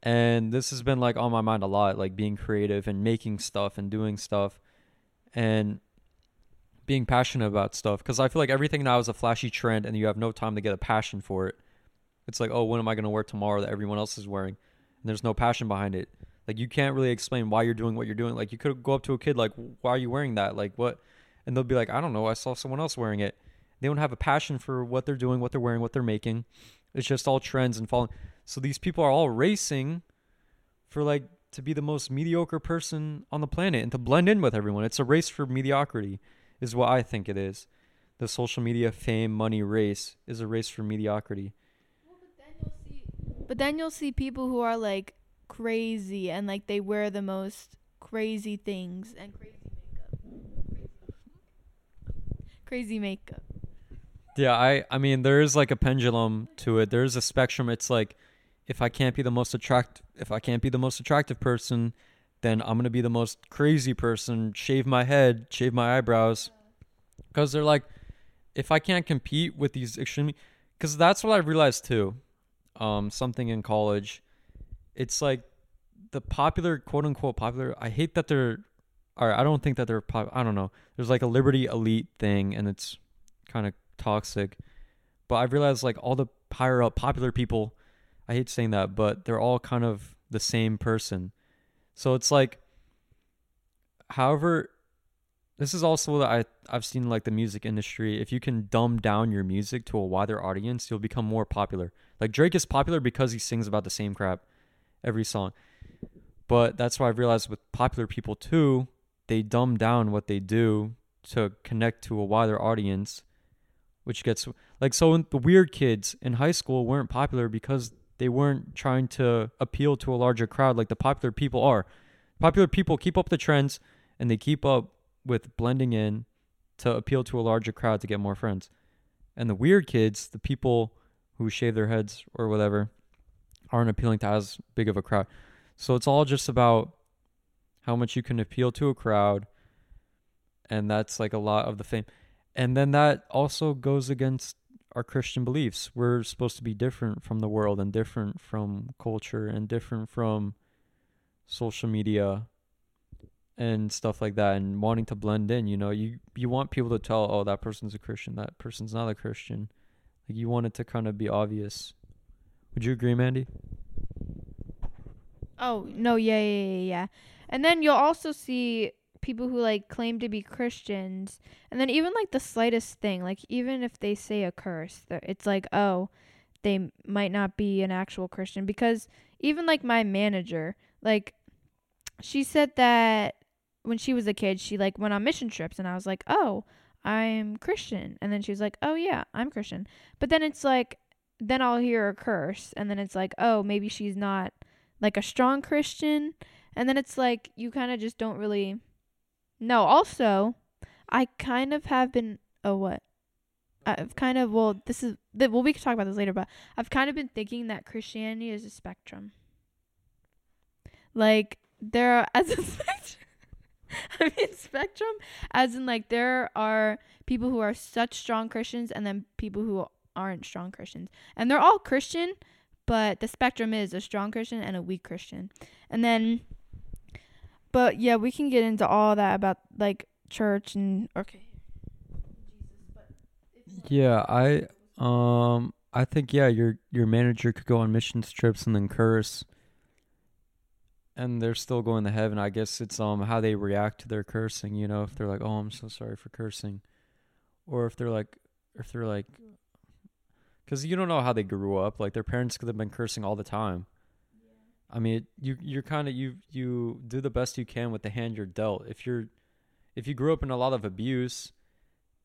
and this has been like on my mind a lot like being creative and making stuff and doing stuff and being passionate about stuff. Because i feel like everything now is a flashy trend and you have no time to get a passion for it. It's like oh when am i going to wear tomorrow that everyone else is wearing? And there's no passion behind it. Like you can't really explain why you're doing what you're doing. Like you could go up to a kid like why are you wearing that? Like what? And they'll be like i don't know. I saw someone else wearing it. They don't have a passion for what they're doing what they're wearing what they're making. It's just all trends and following so these people are all racing for like to be the most mediocre person on the planet and to blend in with everyone. It's a race for mediocrity, is what I think it is. The social media fame money race is a race for mediocrity. Well, but, then you'll see, but then you'll see people who are like crazy and like they wear the most crazy things and crazy makeup. Crazy makeup. Yeah, I I mean there is like a pendulum to it. There's a spectrum. It's like if I can't be the most attract if I can't be the most attractive person, then I'm to be the most crazy person, shave my head, shave my eyebrows. Cuz they're like if I can't compete with these extremely cuz that's what I realized too. Um something in college. It's like the popular quote unquote popular. I hate that they're. Or I don't think that they're. Pop, I don't know. There's like a liberty elite thing, and it's kind of toxic. But I've realized like all the higher up popular people. I hate saying that, but they're all kind of the same person. So it's like, however, this is also that I I've seen like the music industry. If you can dumb down your music to a wider audience, you'll become more popular. Like Drake is popular because he sings about the same crap every song. But that's why I've realized with popular people too, they dumb down what they do to connect to a wider audience, which gets like so the weird kids in high school weren't popular because they weren't trying to appeal to a larger crowd like the popular people are. Popular people keep up the trends and they keep up with blending in to appeal to a larger crowd to get more friends. And the weird kids, the people who shave their heads or whatever, aren't appealing to as big of a crowd. So it's all just about how much you can appeal to a crowd. And that's like a lot of the fame. And then that also goes against our Christian beliefs. We're supposed to be different from the world and different from culture and different from social media and stuff like that and wanting to blend in, you know, you you want people to tell, "Oh, that person's a Christian, that person's not a Christian." Like you want it to kind of be obvious. Would you agree, Mandy? Oh, no, yeah, yeah, yeah, yeah. And then you'll also see people who like claim to be Christians, and then even like the slightest thing, like even if they say a curse, it's like, oh, they might not be an actual Christian because even like my manager, like she said that when she was a kid, she like went on mission trips, and I was like, oh, I'm Christian, and then she was like, oh yeah, I'm Christian, but then it's like, then I'll hear a curse, and then it's like, oh, maybe she's not like a strong Christian, and then it's like you kind of just don't really no, also, I kind of have been. Oh, what? I've kind of well, this is well, we can talk about this later, but I've kind of been thinking that Christianity is a spectrum. Like there are <laughs> as a spectrum. I mean spectrum, as in like there are people who are such strong Christians, and then people who aren't strong Christians, and they're all Christian, but the spectrum is a strong Christian and a weak Christian, and then but yeah, we can get into all that about like church and okay. Yeah, I um I think yeah, your your manager could go on missions trips and then curse. And they're still going to heaven. I guess it's um how they react to their cursing, you know, if they're like, "Oh, I'm so sorry for cursing." Or if they're like if they're like cuz you don't know how they grew up. Like their parents could have been cursing all the time. I mean, you you're kind of you you do the best you can with the hand you're dealt. If you're if you grew up in a lot of abuse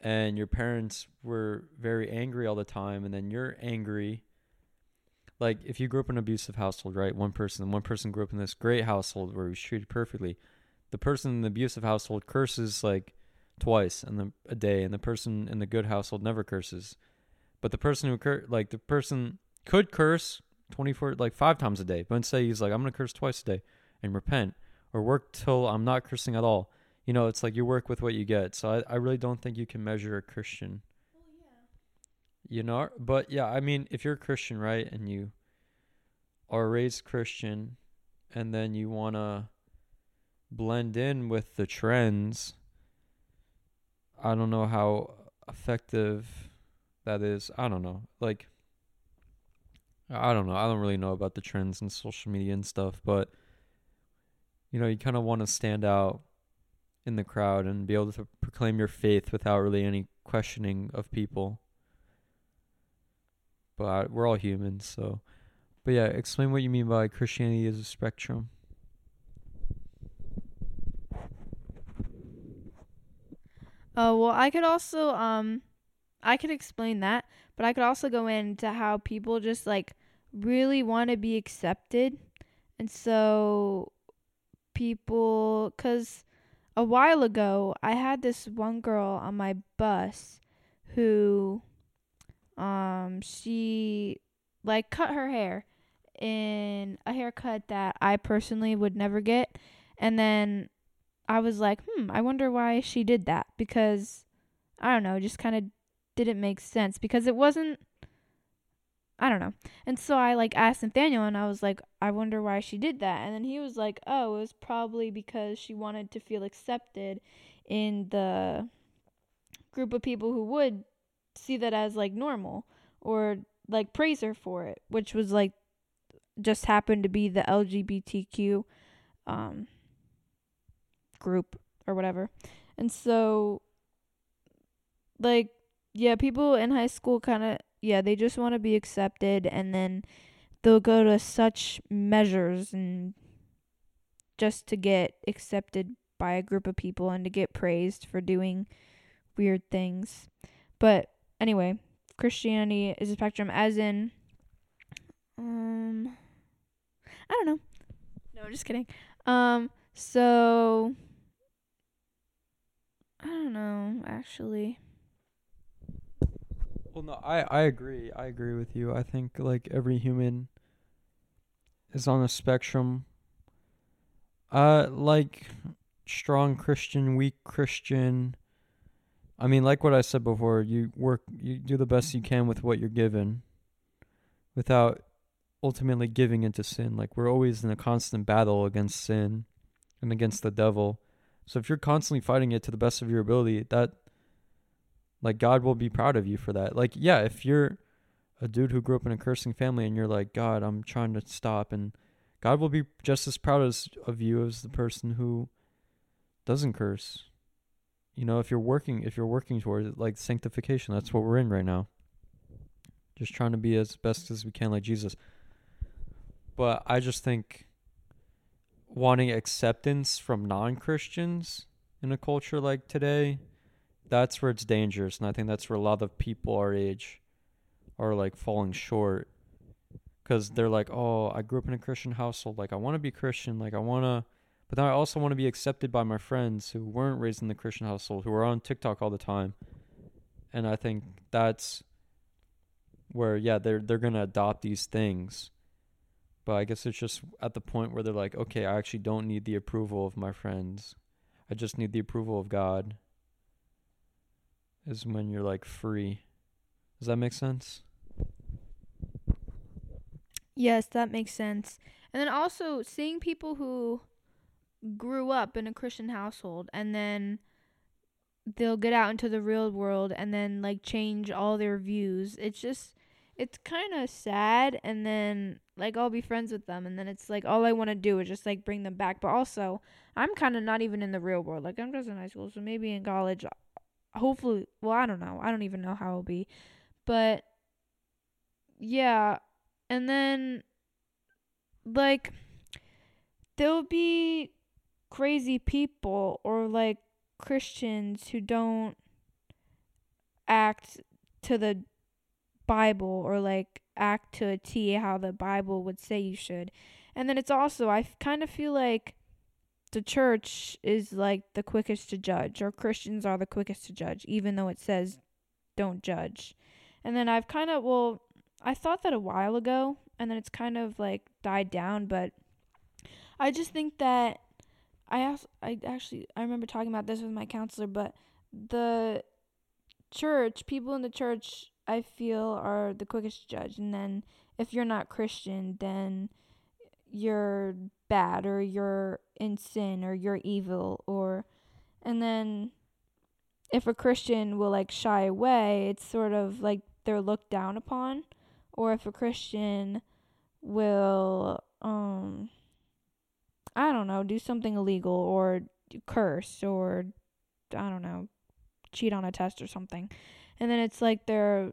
and your parents were very angry all the time and then you're angry like if you grew up in an abusive household, right? One person one person grew up in this great household where he was treated perfectly. The person in the abusive household curses like twice in the, a day and the person in the good household never curses. But the person who cur- like the person could curse 24 like five times a day. But say he's like i'm gonna curse twice a day and repent or work till i'm not cursing at all. You know it's like you work with what you get. So i, I really don't think you can measure a christian. Well, yeah. you know but yeah i mean if you're a christian right and you are raised christian and then you want to blend in with the trends i don't know how effective that is. I don't know. Like I don't know. I don't really know about the trends in social media and stuff, but you know, you kind of want to stand out in the crowd and be able to proclaim your faith without really any questioning of people. But we're all humans, so. But yeah, explain what you mean by Christianity as a spectrum. Oh, well, I could also um I could explain that, but I could also go into how people just like really want to be accepted. And so people cuz a while ago I had this one girl on my bus who um she like cut her hair in a haircut that I personally would never get and then I was like, "Hmm, I wonder why she did that." Because I don't know, just kind of didn't make sense because it wasn't I don't know. And so I like asked Nathaniel and I was like, I wonder why she did that. And then he was like, Oh, it was probably because she wanted to feel accepted in the group of people who would see that as like normal or like praise her for it, which was like just happened to be the LGBTQ um group or whatever. And so like yeah, people in high school kind of yeah, they just want to be accepted and then they'll go to such measures and just to get accepted by a group of people and to get praised for doing weird things. But anyway, Christianity is a spectrum as in um I don't know. No, just kidding. Um so I don't know actually. Well, no, I I agree. I agree with you. I think like every human is on a spectrum. Uh, like strong Christian, weak Christian. I mean, like what I said before, you work, you do the best you can with what you're given, without ultimately giving into sin. Like we're always in a constant battle against sin and against the devil. So if you're constantly fighting it to the best of your ability, that like God will be proud of you for that. Like yeah, if you're a dude who grew up in a cursing family and you're like, God, I'm trying to stop and God will be just as proud as of you as the person who doesn't curse. You know, if you're working if you're working towards it, like sanctification, that's what we're in right now. Just trying to be as best as we can like Jesus. But I just think wanting acceptance from non Christians in a culture like today, that's where it's dangerous. And I think that's where a lot of people our age are like falling short. Because they're like, oh, I grew up in a Christian household. Like, I want to be Christian. Like, I want to, but then I also want to be accepted by my friends who weren't raised in the Christian household, who are on TikTok all the time. And I think that's where, yeah, they're they're gonna adopt these things but I guess it's just at the point where they're like, okay, I actually don't need the approval of my friends. I just need the approval of God. Is when you're like free. Does that make sense? Yes, that makes sense. And then also seeing people who grew up in a Christian household and then they'll get out into the real world and then like change all their views. It's just it's kind of sad and then like I'll be friends with them and then it's like all I want to do is just like bring them back but also I'm kind of not even in the real world like I'm just in high school so maybe in college hopefully well I don't know. I don't even know how it'll be. But yeah. And then like there'll be crazy people or like Christians who don't act to the Bible or like act to a T how the Bible would say you should. And then it's also, I kind of feel like the church is like the quickest to judge, or Christians are the quickest to judge, even though it says don't judge. And then I've kind of, well, I thought that a while ago, and then it's kind of like died down, but I just think that I I actually, I remember talking about this with my counselor, but the church, people in the church I feel are the quickest to judge. And then if you're not Christian, then you're bad or you're in sin or you're evil or and then if a Christian will like shy away, it's sort of like they're looked down upon. Or if a Christian will um I don't know, do something illegal or curse or I don't know, cheat on a test or something and then it's like they're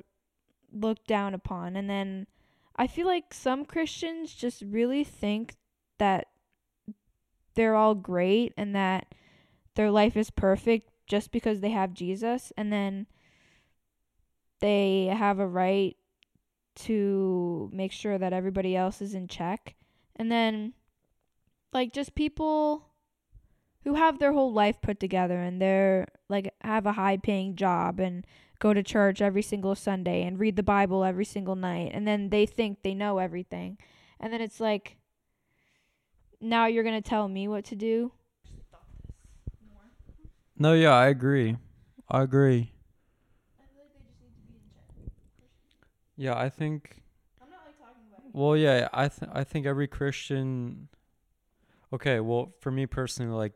looked down upon and then I feel like some Christians just really think that they're all great and that their life is perfect just because they have Jesus and then they have a right to make sure that everybody else is in check. And then like just people who have their whole life put together and they're like have a high paying job and go to church every single Sunday and read the Bible every single night. And then they think they know everything. And then it's like, now you're to tell me what to do? No, yeah, I agree. I agree. Yeah, I think Well, yeah, I th- I think every Christian. Okay, well, for me personally, like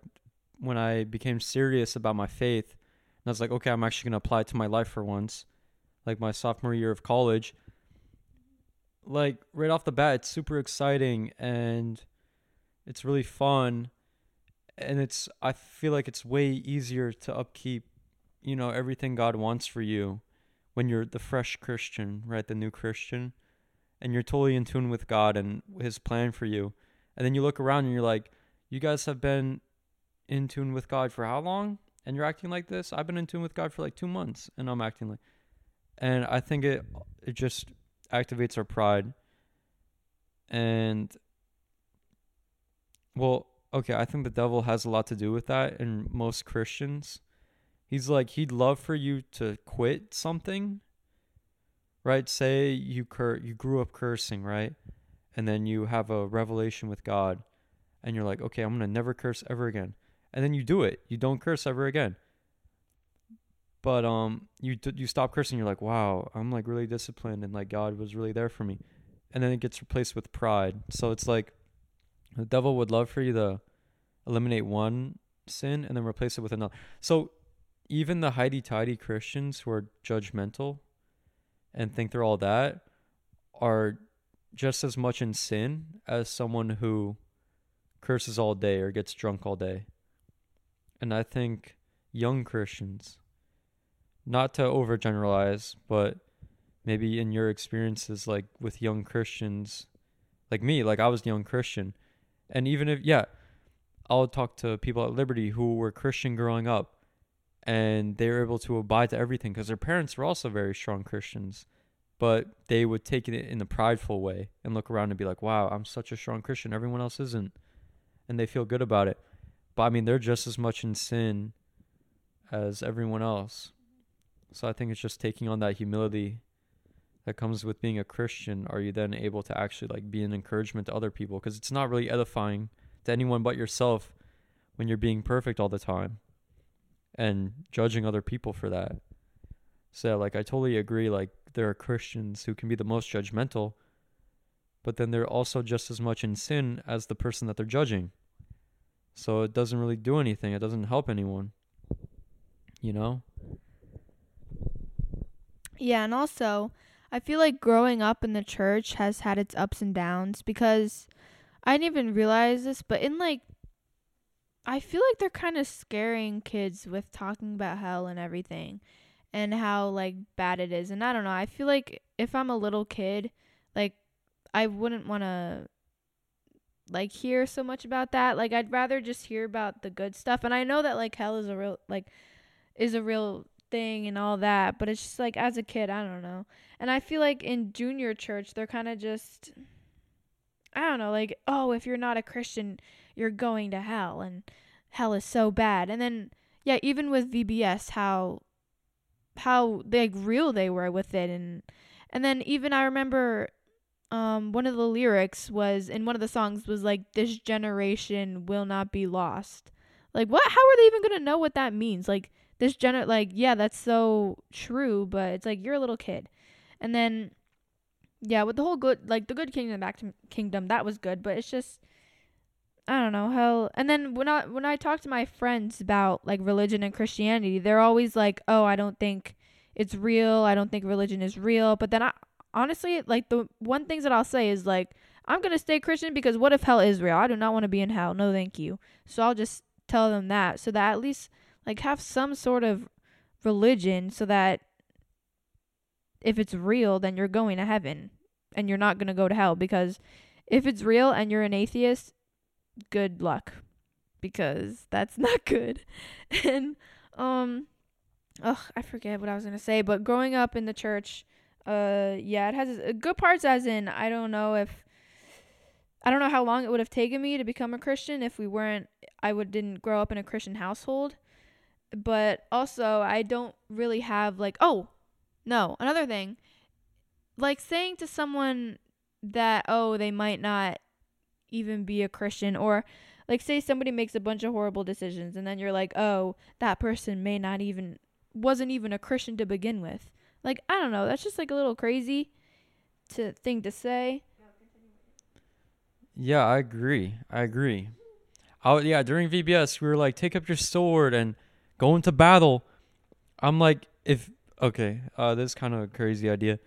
when I became serious about my faith, and I was like, okay, I'm actually gonna apply it to my life for once, like my sophomore year of college. Like right off the bat, it's super exciting and it's really fun, and it's I feel like it's way easier to upkeep, you know, everything God wants for you, when you're the fresh Christian, right, the new Christian and you're totally in tune with God and His plan for you. And then you look around and you're like, you guys have been in tune with God for how long? And you're acting like this? I've been in tune with God for like two months and I'm acting like and I think it it just activates our pride. And well, okay, I think the devil has a lot to do with that in most Christians. He's like he'd love for you to quit something right? Say you cur- you grew up cursing, right? And then you have a revelation with God and you're like, "Okay, I'm going to never curse ever again." And then you do it. You don't curse ever again. But um you d- you stop cursing, you're like, "Wow, I'm like really disciplined and like God was really there for me." And then it gets replaced with pride. So it's like the devil would love for you to eliminate one sin and then replace it with another. So even the highty tidy Christians who are judgmental and think they're all that are just as much in sin as someone who curses all day or gets drunk all day. And I think young Christians, not to overgeneralize, but maybe in your experiences, like with young Christians, like me, like I was a young Christian. And even if, yeah, I'll talk to people at Liberty who were Christian growing up and they were able to abide to everything because their parents were also very strong Christians, but they would take it in a prideful way and look around and be like, "Wow, I'm such a strong Christian. Everyone else isn't," and they feel good about it. But I mean, they're just as much in sin as everyone else. So I think it's just taking on that humility that comes with being a Christian. Are you then able to actually like be an encouragement to other people? Because it's not really edifying to anyone but yourself when you're being perfect all the time and judging other people for that. So like I totally agree like there are Christians who can be the most judgmental, but then they're also just as much in sin as the person that they're judging. So it doesn't really do anything. It doesn't help anyone. You know? Yeah, and also, I feel like growing up in the church has had its ups and downs because I didn't even realize this, but in like I feel like they're kind of scaring kids with talking about hell and everything and how like bad it is. And I don't know, I feel like if I'm a little kid, like I wouldn't want to like hear so much about that. Like I'd rather just hear about the good stuff. And I know that like hell is a real like is a real thing and all that, but it's just like as a kid, I don't know. And I feel like in junior church, they're kind of just I don't know, like, oh, if you're not a Christian, you're going to hell and hell is so bad. And then yeah, even with VBS how how like real they were with it and and then even I remember um one of the lyrics was in one of the songs was like this generation will not be lost. Like what how are they even going to know what that means? Like this gener like yeah, that's so true, but it's like you're a little kid. And then yeah, with the whole good like the good kingdom back to kingdom that was good, but it's just I don't know hell And then when I when I talk to my friends about like religion and Christianity, they're always like, "Oh, I don't think it's real. I don't think religion is real." But then I honestly like the one things that I'll say is like, "I'm to stay Christian because what if hell is real? I do not want to be in hell. No, thank you." So I'll just tell them that so that at least like have some sort of religion so that if it's real, then you're going to heaven and you're not going to go to hell because if it's real and you're an atheist, good luck because that's <laughs> not good. and um ugh, I forget what I was going to say, but growing up in the church, uh yeah, it has good parts as in I don't know if I don't know how long it would have taken me to become a Christian if we weren't I would didn't grow up in a Christian household. But also I don't really have like oh, no, another thing. Like saying to someone that oh, they might not even be a Christian or like say somebody makes a bunch of horrible decisions and then you're like, "Oh, that person may not even wasn't even a Christian to begin with." Like, I don't know, that's just like a little crazy to thing to say. Yeah, I agree. I agree. Oh yeah, during VBS we were like, take up your sword and go to battle. I'm like, if okay, uh, this is kind of a crazy idea,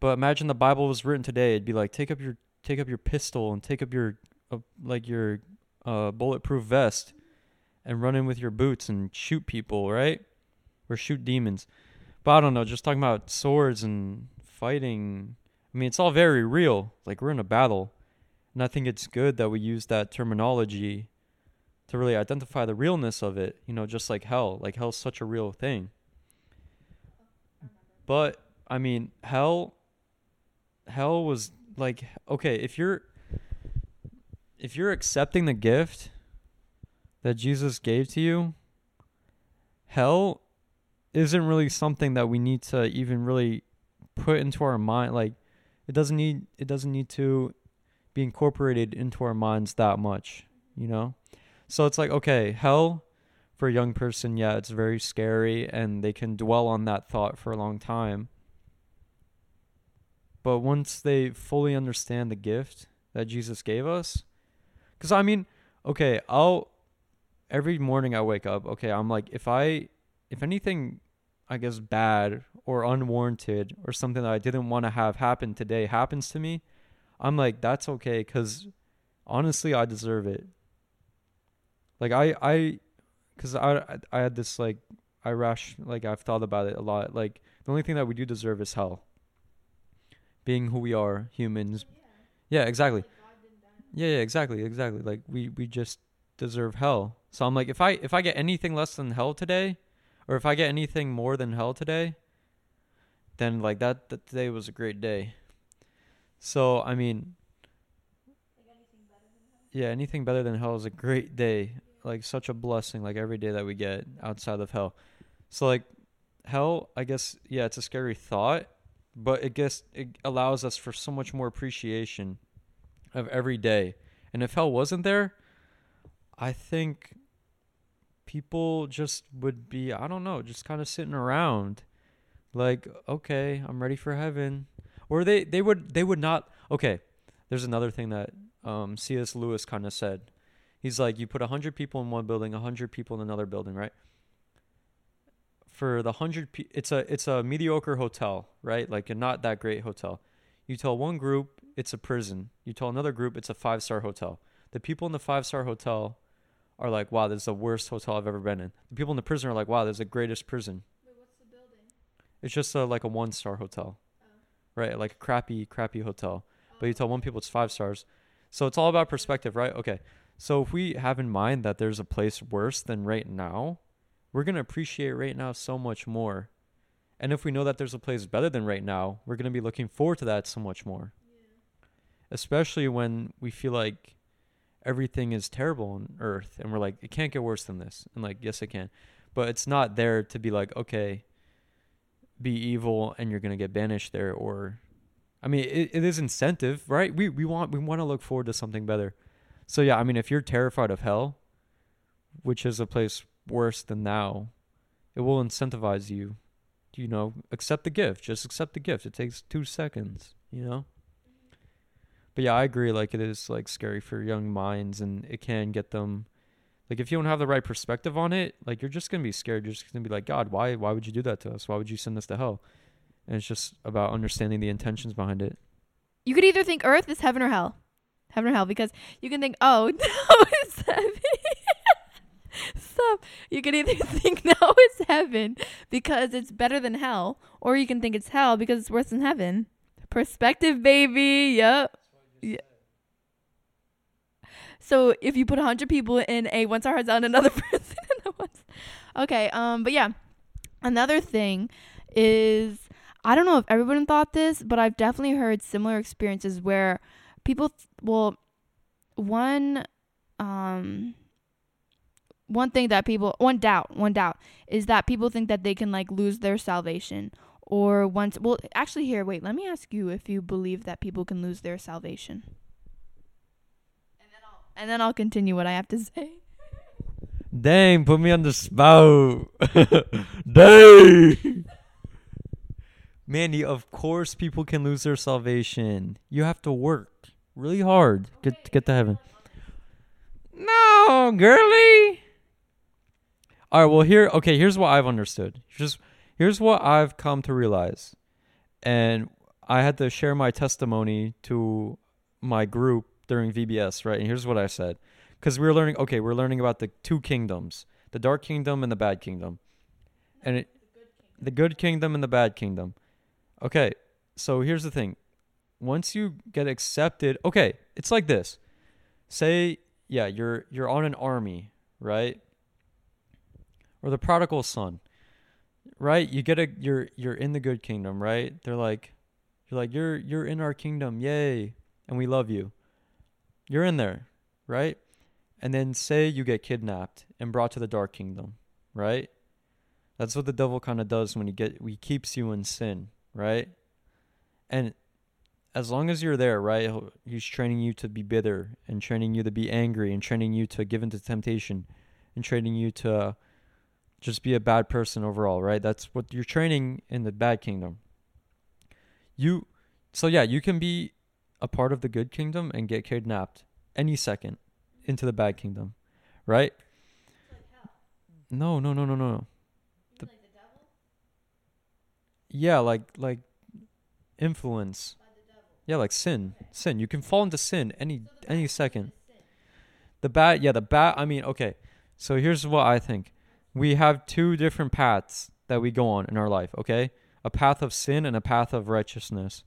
but imagine the Bible was written today. It'd be like, take up your take up your pistol and take up your uh, like your uh, bulletproof vest and run in with your boots and shoot people, right? Or shoot demons. But I don't know. Just talking about swords and fighting. I mean, it's all very real. Like we're in a battle, and I think it's good that we use that terminology to really identify the realness of it. You know, just like hell. Like hell's such a real thing. But I mean, hell. Hell was like okay if you're if you're accepting the gift that Jesus gave to you, hell isn't really something that we need to even really put into our mind like it doesn't need it doesn't need to be incorporated into our minds that much, you know? So it's like okay, hell for a young person, yeah, it's very scary and they can dwell on that thought for a long time. But once they fully understand the gift that Jesus gave us, because I mean, okay, I'll every morning I wake up, okay, I'm like, if I, if anything, I guess bad or unwarranted or something that I didn't want to have happen today happens to me, I'm like, that's okay, because honestly, I deserve it. Like I, I, because I, I had this like, I rash, like I've thought about it a lot. Like the only thing that we do deserve is hell. Being who we are, humans. Yeah, exactly. Yeah, yeah, exactly, exactly. Like we we just deserve hell. So I'm like if I if I get anything less than hell today, or if I get anything more than hell today, then like that, that today was a great day. So I mean Yeah, anything better than hell is a great day. Like such a blessing like every day that we get outside of hell. So like hell, I guess yeah, it's a scary thought, but it gets it allows us for so much more appreciation of every day. And if hell wasn't there, I think people just would be, I don't know, just kind of sitting around like, okay, I'm ready for heaven. Or they, they would they would not okay, there's another thing that um C.S. Lewis kind of said. He's like you put 100 people in one building, 100 people in another building, right? For the 100 pe- it's a it's a mediocre hotel, right? Like a not that great hotel. You tell one group it's a prison. You tell another group it's a five star hotel. The people in the five star hotel are like, wow, this is the worst hotel I've ever been in. The people in the prison are like, wow, this is the greatest prison. Wait, what's the building? It's just a, like a one star hotel, oh. right? Like a crappy, crappy hotel. But you oh. tell one people it's five stars. So it's all about perspective, right? Okay. So if we have in mind that there's a place worse than right now, we're going to appreciate right now so much more. And if we know that there's a place better than right now, we're going to be looking forward to that so much more. Especially when we feel like everything is terrible on earth and we're like it can't get worse than this. And like yes it can. But it's not there to be like okay, be evil and you're going to get banished there or I mean it, it is incentive, right? We we want we want to look forward to something better. So yeah, I mean if you're terrified of hell, which is a place worse than now, it will incentivize you you know, accept the gift. Just accept the gift. It takes two seconds, you know? But yeah, I agree. Like, it is, like, scary for young minds, and it can get them. Like, if you don't have the right perspective on it, like, you're just to be scared. You're just to be like, God, why, why would you do that to us? Why would you send us to hell? And it's just about understanding the intentions behind it. You could either think Earth is heaven or hell, heaven or hell, because you can think, oh, <laughs> no, it's heaven. <laughs> Stop. You can either <laughs> think no, it's heaven because it's better than hell, or you can think it's hell because it's worse than heaven. Perspective, baby. Yep. Yeah. So if you put hundred people in a once star hotel and another person in the one, okay. Um, but yeah, another thing is I don't know if everyone thought this, but I've definitely heard similar experiences where people, th- well, one, um, one thing that people, one doubt, one doubt is that people think that they can like lose their salvation or once, well, actually, here, wait, let me ask you if you believe that people can lose their salvation. And then I'll, and then I'll continue what I have to <laughs> say. Dang, put me on the spot. <laughs> Dang. Mandy, of course people can lose their salvation. You have to work, really hard get to get to heaven. No, girly. All right, well here okay, here's what I've understood. Just here's what I've come to realize. And I had to share my testimony to my group during VBS, right? And here's what I said. Cuz we were learning okay, we're learning about the two kingdoms, the dark kingdom and the bad kingdom. And it the good kingdom and the bad kingdom. Okay, so here's the thing. Once you get accepted, okay, it's like this. Say, yeah, you're you're on an army, right? Or the prodigal son. Right? You get a you're you're in the good kingdom, right? They're like you're like you're you're in our kingdom, yay, and we love you. You're in there, right? And then say you get kidnapped and brought to the dark kingdom, right? That's what the devil kind of does when he get he keeps you in sin, right? And as long as you're there, right, he's training you to be bitter and training you to be angry and training you to give into temptation and training you to just be a bad person overall, right? That's what you're training in the bad kingdom. You so yeah, you can be a part of the good kingdom and get kidnapped any second into the bad kingdom, right? no, no, no, no, no. The, yeah, like like influence. Yeah, like sin. Sin. You can fall into sin any any second. The bat, yeah, the bat. I mean, okay. So here's what I think. We have two different paths that we go on in our life, okay? A path of sin and a path of righteousness.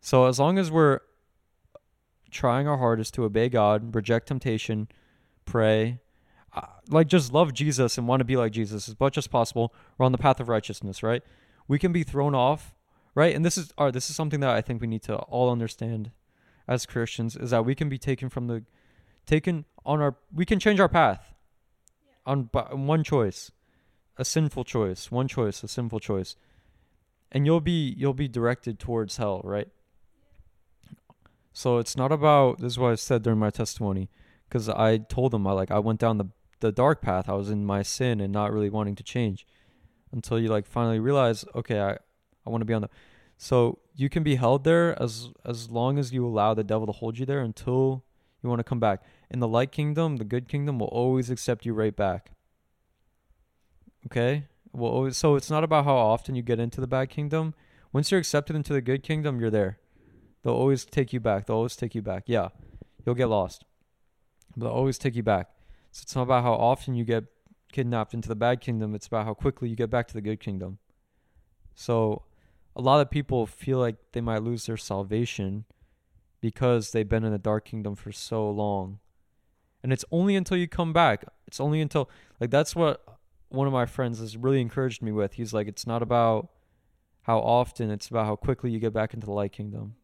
So as long as we're trying our hardest to obey God, reject temptation, pray, uh, like just love Jesus and want to be like Jesus as much as possible, we're on the path of righteousness, right? We can be thrown off right? And this is our this is something that I think we need to all understand as Christians is that we can be taken from the taken on our we can change our path on, on one choice, a sinful choice, one choice, a sinful choice. And you'll be you'll be directed towards hell, right? So it's not about this is what I said during my testimony because I told them I like I went down the the dark path. I was in my sin and not really wanting to change until you like finally realize, okay, I I want to be on the. So you can be held there as as long as you allow the devil to hold you there until you want to come back. In the light kingdom, the good kingdom will always accept you right back. Okay? Well, always, so it's not about how often you get into the bad kingdom. Once you're accepted into the good kingdom, you're there. They'll always take you back. They'll always take you back. Yeah, you'll get lost, but they'll always take you back. So it's not about how often you get kidnapped into the bad kingdom. It's about how quickly you get back to the good kingdom. So a lot of people feel like they might lose their salvation because they've been in the dark kingdom for so long. And it's only until you come back. It's only until like that's what one of my friends has really encouraged me with. He's like it's not about how often, it's about how quickly you get back into the light kingdom.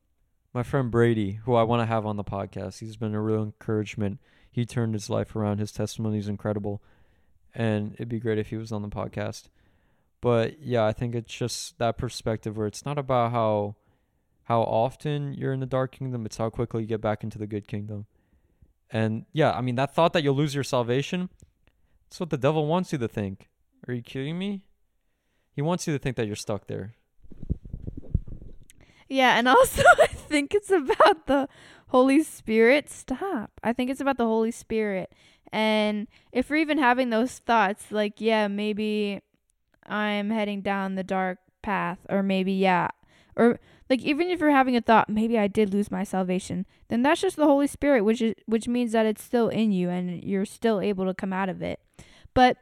My friend Brady, who I want to have on the podcast, he's been a real encouragement. He turned his life around. His testimony is incredible. And it'd be great if he was on the podcast. But yeah, I think it's just that perspective where it's not about how how often you're in the dark kingdom, it's how quickly you get back into the good kingdom. And yeah, I mean that thought that you'll lose your salvation, that's what the devil wants you to think. Are you kidding me? He wants you to think that you're stuck there. Yeah, and <laughs> also I think it's about the Holy Spirit. Stop. I think it's about the Holy Spirit. And if we're even having those thoughts, like, yeah, maybe I'm heading down the dark path, or maybe, yeah, or like even if you're having a thought, maybe I did lose my salvation, then that's just the Holy Spirit, which is which means that it's still in you and you're still able to come out of it. But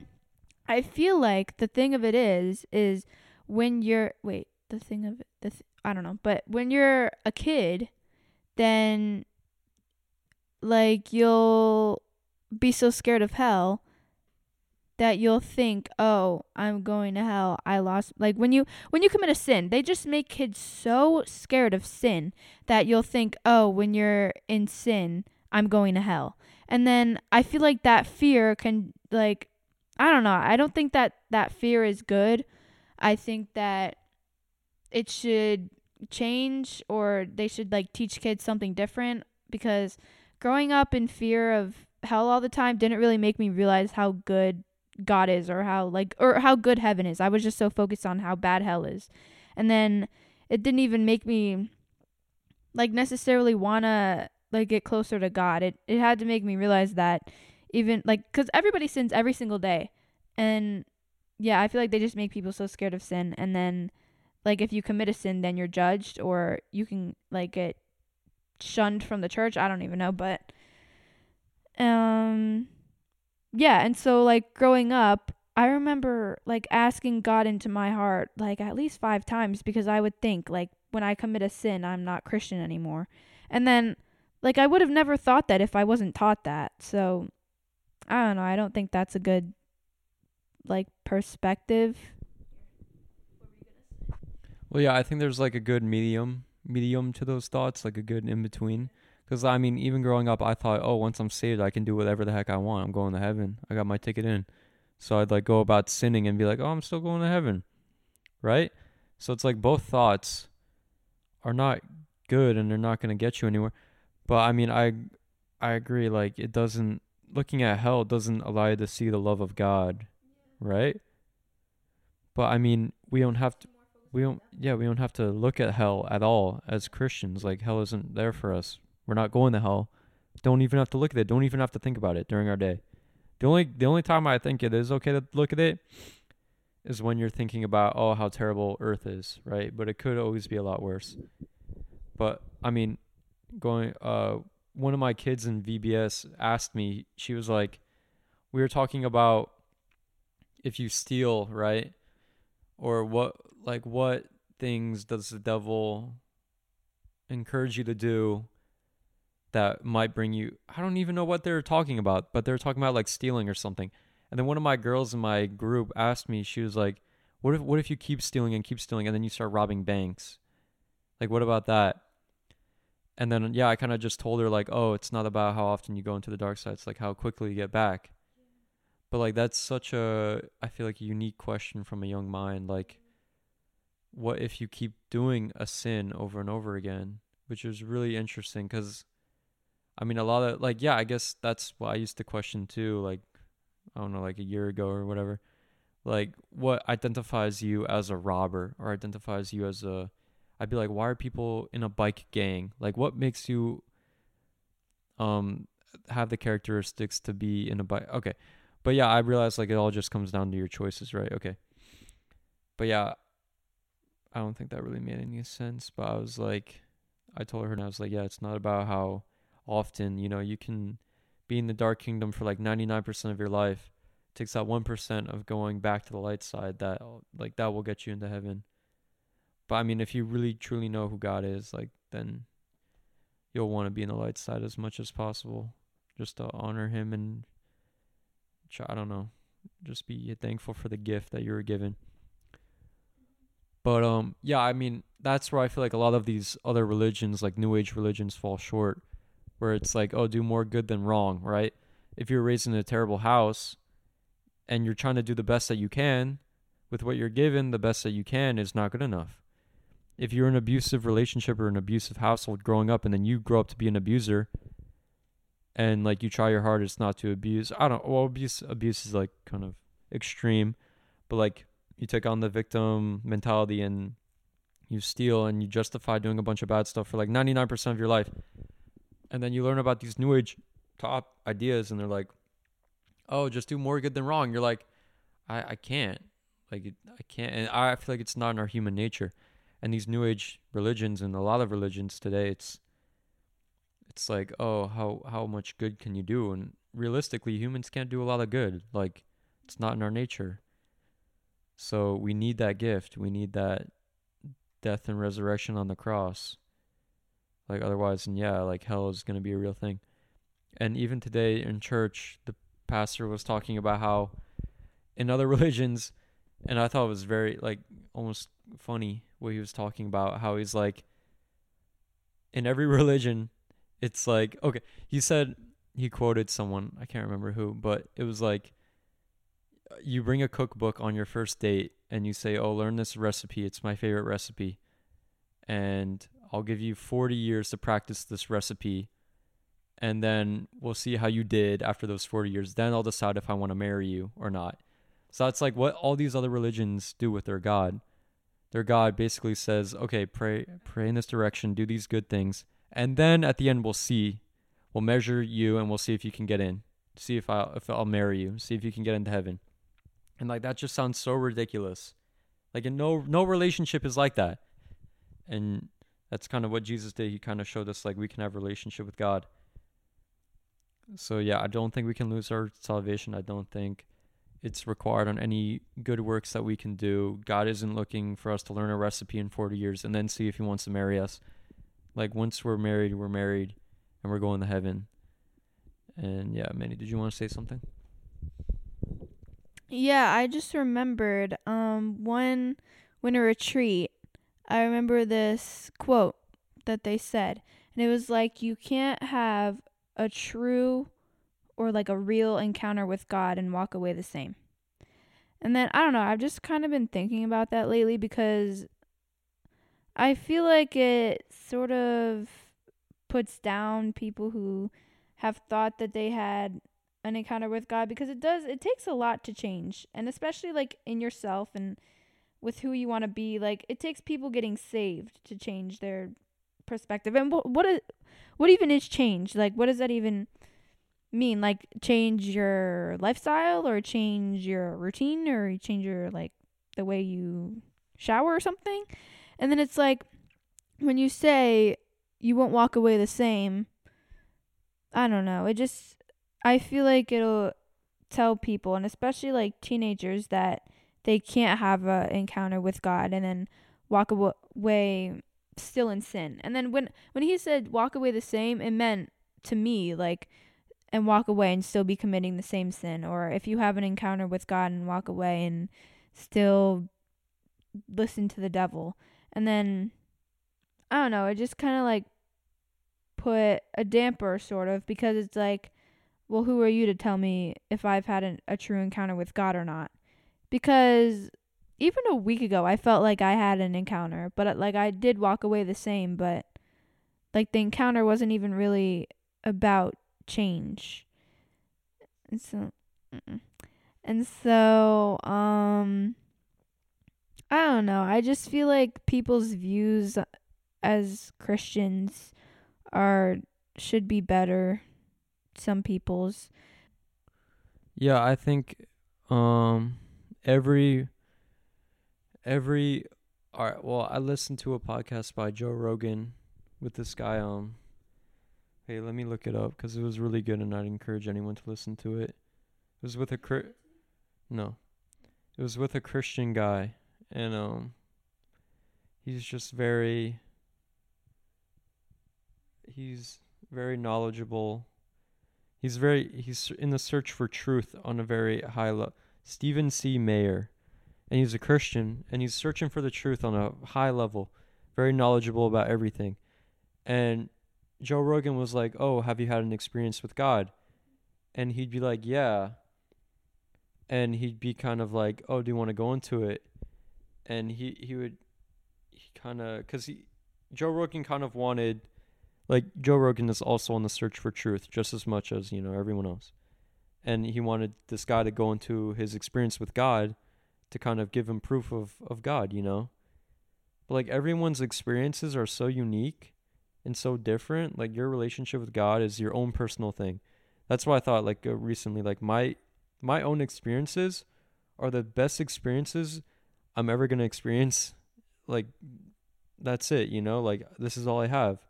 I feel like the thing of it is, is when you're wait, the thing of it, the th- I don't know, but when you're a kid, then like you'll be so scared of hell that you'll think, "Oh, I'm going to hell. I lost." Like when you when you commit a sin, they just make kids so scared of sin that you'll think, "Oh, when you're in sin, I'm going to hell." And then I feel like that fear can like I don't know. I don't think that that fear is good. I think that it should change or they should like teach kids something different because growing up in fear of hell all the time didn't really make me realize how good God is or how like or how good heaven is. I was just so focused on how bad hell is. And then it didn't even make me like necessarily wanna like get closer to God. It it had to make me realize that even like cuz everybody sins every single day. And yeah, I feel like they just make people so scared of sin and then like if you commit a sin then you're judged or you can like get shunned from the church. I don't even know, but um yeah, and so like growing up, I remember like asking God into my heart like at least 5 times because I would think like when I commit a sin, I'm not Christian anymore. And then like I would have never thought that if I wasn't taught that. So I don't know, I don't think that's a good like perspective. Well, yeah, I think there's like a good medium medium to those thoughts, like a good in between. Because I mean, even growing up, I thought, oh, once I'm saved, I can do whatever the heck I want. I'm going to heaven. I got my ticket in. So I'd like go about sinning and be like, oh, I'm still going to heaven, right? So it's like both thoughts are not good and they're not going to get you anywhere. But I mean, I I agree. Like it doesn't looking at hell doesn't allow you to see the love of God, right? But I mean, we don't have to. We don't. Yeah, we don't have to look at hell at all as Christians. Like hell isn't there for us. We're not going to hell. Don't even have to look at it. Don't even have to think about it during our day. The only the only time I think it is okay to look at it is when you're thinking about oh how terrible Earth is, right? But it could always be a lot worse. But I mean, going uh one of my kids in VBS asked me, she was like, we were talking about if you steal, right? Or what like what things does the devil encourage you to do that might bring you I don't even know what they're talking about, but they're talking about like stealing or something. And then one of my girls in my group asked me, she was like, "What if what if you keep stealing and keep stealing and then you start robbing banks? Like what about that?" And then yeah, I kind of just told her like, "Oh, it's not about how often you go into the dark side, it's like how quickly you get back." But like that's such a I feel like a unique question from a young mind like what if you keep doing a sin over and over again, which is really interesting cuz I mean, a lot of like, yeah, I guess that's what I used to question too. Like, I don't know, like a year ago or whatever. Like, what identifies you as a robber or identifies you as a? I'd be like, why are people in a bike gang? Like, what makes you um have the characteristics to be in a bike? Okay, but yeah, I realized like it all just comes down to your choices, right? Okay, but yeah, I don't think that really made any sense. But I was like, I told her and I was like, yeah, it's not about how often. You know, you can be in the dark kingdom for like 99% of your life. It takes that 1% of going back to the light side that like that will get you into heaven. But I mean, if you really truly know who God is, like then you'll want to be in the light side as much as possible just to honor him and try, I don't know, just be thankful for the gift that you were given. But um yeah, I mean, that's where I feel like a lot of these other religions like new age religions fall short where it's like, oh, do more good than wrong, right? If you're raised in a terrible house and you're trying to do the best that you can with what you're given, the best that you can is not good enough. If you're in an abusive relationship or an abusive household growing up and then you grow up to be an abuser and like you try your hardest not to abuse, I don't well abuse abuse is like kind of extreme, but like you take on the victim mentality and you steal and you justify doing a bunch of bad stuff for like 99% of your life and then you learn about these new age top ideas and they're like oh just do more good than wrong. You're like i i can't. Like i can't and i feel like it's not in our human nature. And these new age religions and a lot of religions today it's it's like oh how how much good can you do? And realistically humans can't do a lot of good. Like it's not in our nature. So we need that gift. We need that death and resurrection on the cross like otherwise, and yeah, like hell is gonna be a real thing. And even today in church, the pastor was talking about how in other <laughs> religions, and I thought it was very like almost funny what he was talking about. How he's like, in every <laughs> religion, it's like okay. He said he quoted someone I can't remember who, but it was like uh, you bring a cookbook on your first date and you say, "Oh, learn this recipe. It's my favorite recipe." And I'll give you 40 years to practice this recipe and then we'll see how you did after those 40 years. Then I'll decide if I want to marry you or not. So that's like what all these other religions do with their God. their God basically says, "Okay, pray pray in this direction, do these good things, and then at the end we'll see, we'll measure you and we'll see if you can get in, see if I'll, if I'll marry you, see if you can get into heaven." And like that just sounds so ridiculous. Like no no relationship is like that. And that's kind of what Jesus did. He kind of showed us like we can have a relationship with God. So yeah, I don't think we can lose our salvation. I don't think it's required on any good works that we can do. God isn't looking for us to learn a recipe in 40 years and then see if he wants to marry us. Like once we're married, we're married and we're going to heaven. And yeah, Manny, did you want to say something? Yeah, I just remembered um one winter retreat. I remember this quote that they said, and it was like you can't have a true or like a real encounter with God and walk away the same. And then I don't know, I've just kind of been thinking about that lately because I feel like it sort of puts down people who have thought that they had an encounter with God because it does it takes a lot to change and especially like in yourself and with who you want to be like it takes people getting saved to change their perspective. And what what is what even is change? Like what does that even mean? Like change your lifestyle or change your routine or change your like the way you shower or something? And then it's like when you say you won't walk away the same i don't know. It just I feel like it'll tell people, and especially like teenagers, that they can't have an encounter with God and then walk away still in sin. And then when when he said walk away the same, it meant to me like and walk away and still be committing the same sin or if you have an encounter with God and walk away and still listen to the devil. And then I don't know, it just kind of like put a damper sort of because it's like well, who are you to tell me if I've had an, a true encounter with God or not? Because even a week ago, I felt like I had an encounter, but uh, like I did walk away the same, but like the encounter wasn't even really about change. And so, and so, um, I don't know. I just feel like people's views as Christians are should be better some people's. Yeah, I think um every every all right, well, I listened to a podcast by Joe Rogan with this guy um Hey, let me look it up cuz it was really good and I'd encourage anyone to listen to it. It was with a No. It was with a Christian guy and um he's just very he's very knowledgeable He's very he's in the search for truth on a very high level. Stephen C. Meyer, and he's a Christian, and he's searching for the truth on a high level, very knowledgeable about everything. And Joe Rogan was like, "Oh, have you had an experience with God?" And he'd be like, "Yeah." And he'd be kind of like, "Oh, do you want to go into it?" And he he would he kind of cuz he Joe Rogan kind of wanted like Joe Rogan is also on the search for truth just as much as, you know, everyone else. And he wanted this guy to go into his experience with God to kind of give him proof of, of God, you know? But like everyone's experiences are so unique and so different. Like your relationship with God is your own personal thing. That's why I thought like uh, recently like my my own experiences are the best experiences I'm ever going to experience. Like that's it, you know? Like this is all I have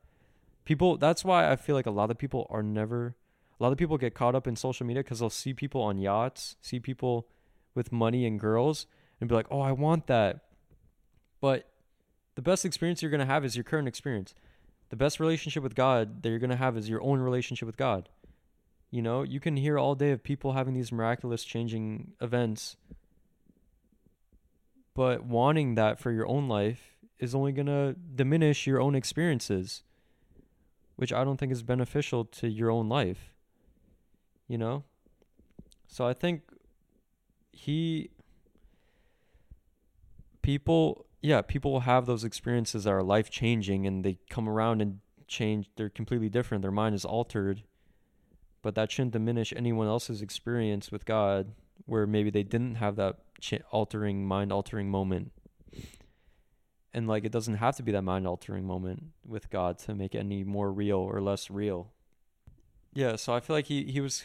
people that's why i feel like a lot of people are never a lot of people get caught up in social media because they'll see people on yachts see people with money and girls and be like oh i want that. But the best experience you're going to have is your current experience. The best relationship with god that you're going to have is your own relationship with god. You know you can hear all day of people having these miraculous changing events. But wanting that for your own life is only going to diminish your own experiences which I don't think is beneficial to your own life. You know? So I think he people yeah, people have those experiences that are life changing and they come around and change they're completely different. Their mind is altered. But that shouldn't diminish anyone else's experience with God where maybe they didn't have that altering mind altering moment. and like it doesn't have to be that mind altering moment with God to make it any more real or less real. Yeah, so I feel like he he was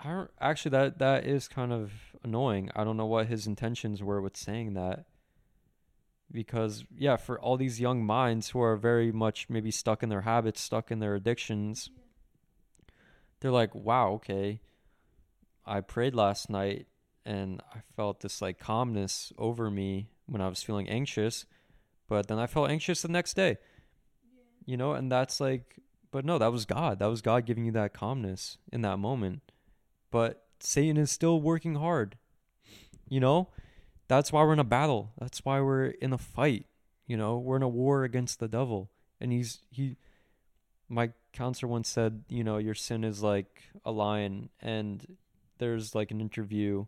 I don't actually that that is kind of annoying. I don't know what his intentions were with saying that. Because yeah, for all these young minds who are very much maybe stuck in their habits, stuck in their addictions, they're like, "Wow, okay. I prayed last night and I felt this like calmness over me when I was feeling anxious, but then I felt anxious the next day." You know, and that's like but no, that was God. That was God giving you that calmness in that moment but Satan is still working hard. You know, that's why we're in a battle. That's why we're in a fight. You know, we're in a war against the devil. And he's, he, my counselor once said, you know, your sin is like a lion. And there's like an interview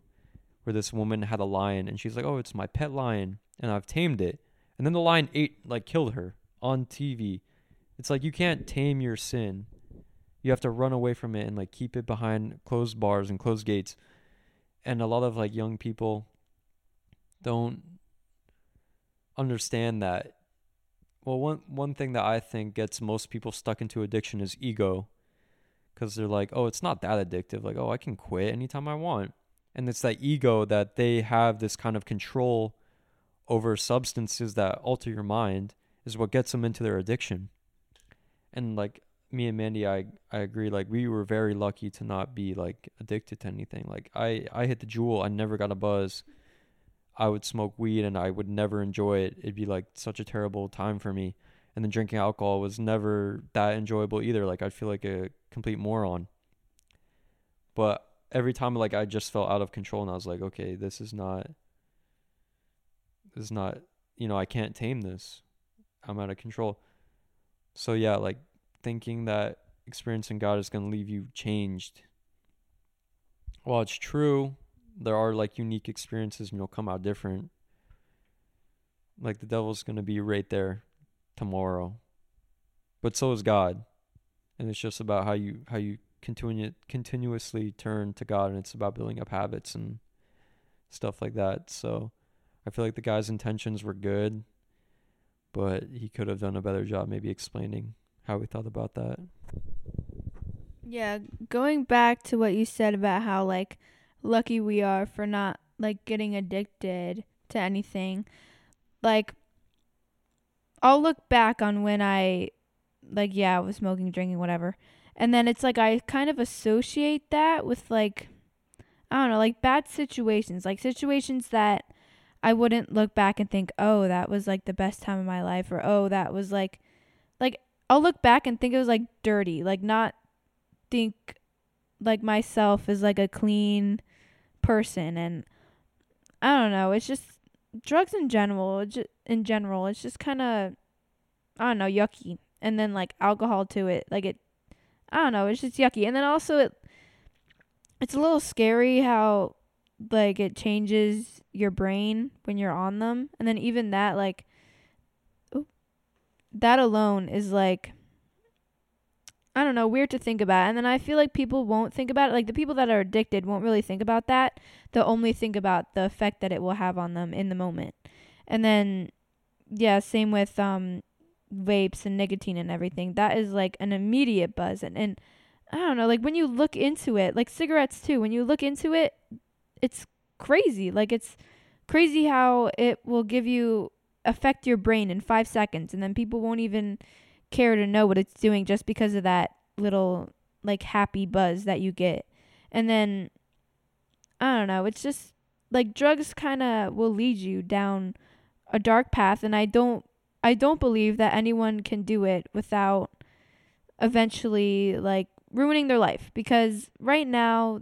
where this woman had a lion and she's like, oh, it's my pet lion and I've tamed it. And then the lion ate, like, killed her on TV. It's like you can't tame your sin. You have to run away from it and like keep it behind closed bars and closed gates. And a lot of like young people don't understand that. Well one one thing that i think gets most people stuck into addiction is ego. Cuz they're like oh it's not that addictive. Like oh i can quit anytime i want. And it's that ego that they have this kind of control over substances that alter your mind is what gets them into their addiction and like me and Mandy, I I agree. Like we were very lucky to not be like addicted to anything. Like I I hit the Juul. I never got a buzz. I would smoke weed and I would never enjoy it. It'd be like such a terrible time for me. And then drinking alcohol was never that enjoyable either. Like I'd feel like a complete moron. But every time like I just felt out of control and I was like, okay, this is not this is not you know, I can't tame this. I'm out of control. So yeah, like thinking that experiencing God is going to leave you changed. While it's true, there are like unique experiences and you'll come out different. Like the devil's going to be right there tomorrow. But so is God. And it's just about how you how you continue continuously turn to God and it's about building up habits and stuff like that. So I feel like the guy's intentions were good, but he could have done a better job maybe explaining how we thought about that. Yeah, going back to what you said about how like lucky we are for not like getting addicted to anything. Like I'll look back on when I like yeah, I was smoking, drinking, whatever. And then it's like I kind of associate that with like I don't know, like bad situations, like situations that I wouldn't look back and think, "Oh, that was like the best time of my life," or "Oh, that was like like I'll look back and think it was like dirty, like not think like myself as like a clean person and I don't know, it's just drugs in general, in general, it's just kind of I don't know, yucky. And then like alcohol to it, like it I don't know, it's just yucky. And then also it it's a little scary how like it changes your brain when you're on them. And then even that like that alone is like I don't know, weird to think about. And then I feel like people won't think about it. Like the people that are addicted won't really think about that. They'll only think about the effect that it will have on them in the moment. And then yeah, same with um vapes and nicotine and everything. That is like an immediate buzz and, and I don't know, like when you look into it, like cigarettes too, when you look into it, it's crazy. Like it's crazy how it will give you affect your brain in five seconds, and then people won't even care to know what it's doing just because of that little like happy buzz that you get. And then I don't know, it's just like drugs kind of will lead you down a dark path and I don't I don't believe that anyone can do it without eventually like ruining their life because right now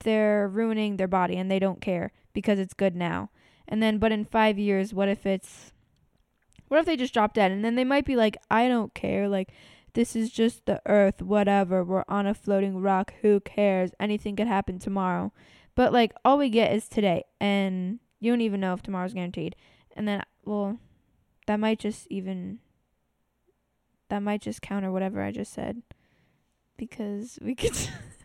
they're ruining their body and they don't care because it's good now. And then, but in five years, what if it's, what if they just drop dead? And then they might be like, I don't care. Like, this is just the earth, whatever. We're on a floating rock. Who cares? Anything could happen tomorrow. But, like, all we get is today. And you don't even know if tomorrow's guaranteed. And then, well, that might just even, that might just counter whatever I just said. Because we could. <laughs>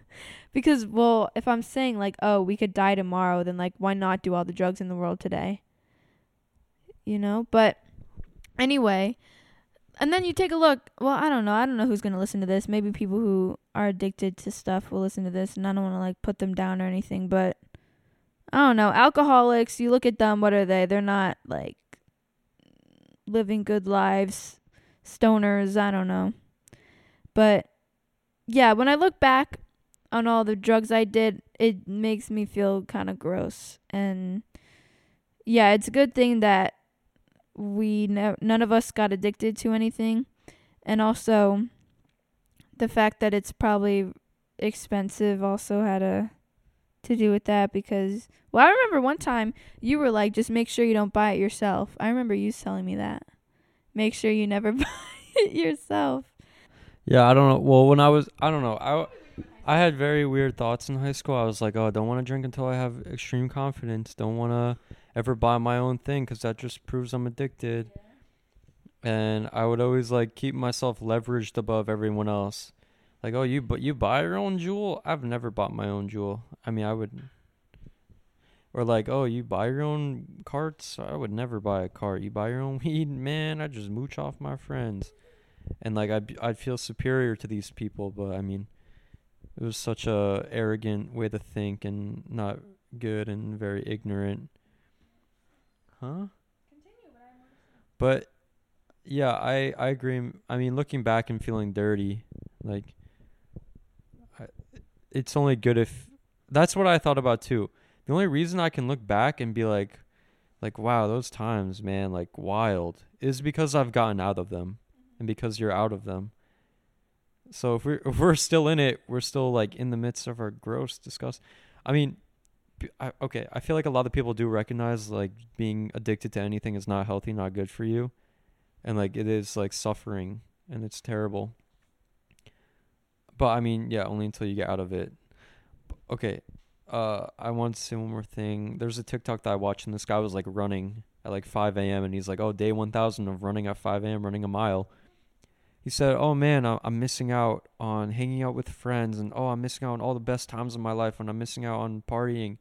Because, well, if I'm saying, like, oh, we could die tomorrow, then, like, why not do all the drugs in the world today? You know? But. Anyway, and then you take a look. Well, I don't know. I don't know who's gonna listen to this. Maybe people who are addicted to stuff will listen to this, and I don't want to like put them down or anything. But I don't know. Alcoholics. You look at them. What are they? They're not like living good lives. Stoners. I don't know. But yeah, when I look back on all the drugs I did, it makes me feel kind of gross. And yeah, it's a good thing that we ne- none of us got addicted to anything. And also the fact that it's probably expensive also had a to do with that because well I remember one time you were like just make sure you don't buy it yourself. I remember you telling me that. Make sure you never <laughs> buy it yourself. Yeah, I don't know. Well, when I was, I don't know. I, I had very weird thoughts in high school. I was like, oh, I don't want to drink until I have extreme confidence. Don't want to ever buy my own thing because that just proves I'm addicted. And I would always like keep myself leveraged above everyone else. Like, oh, you but you buy your own Juul. I've never bought my own Juul. I mean, I would. Or like, oh, you buy your own carts? I would never buy a cart. You buy your own <laughs> weed, man. I just mooch off my friends and like I'd I'd feel superior to these people, but I mean, it was such a arrogant way to think and not good and very ignorant. Huh? But yeah, I I agree. I mean, looking back and feeling dirty, like I, it's only good if that's what I thought about too. The only reason I can look back and be like like wow, those times, man, like wild, is because I've gotten out of them and because you're out of them. So if we're <laughs> if we're still in it, we're still like in the midst of our gross disgust. I mean, I, okay, I feel like a lot of people do recognize like being addicted to anything is not healthy, not good for you, and like it is like suffering and it's terrible. But I mean, yeah, only until you get out of it. Okay, uh, I want to say one more thing. There's a TikTok that I watched, and this guy was like running at like 5 a.m. and he's like, "Oh, day 1,000 of running at 5 a.m. running a mile." He said, "Oh man, I'm missing out on hanging out with friends, and oh, I'm missing out on all the best times of my life, and I'm missing out on partying,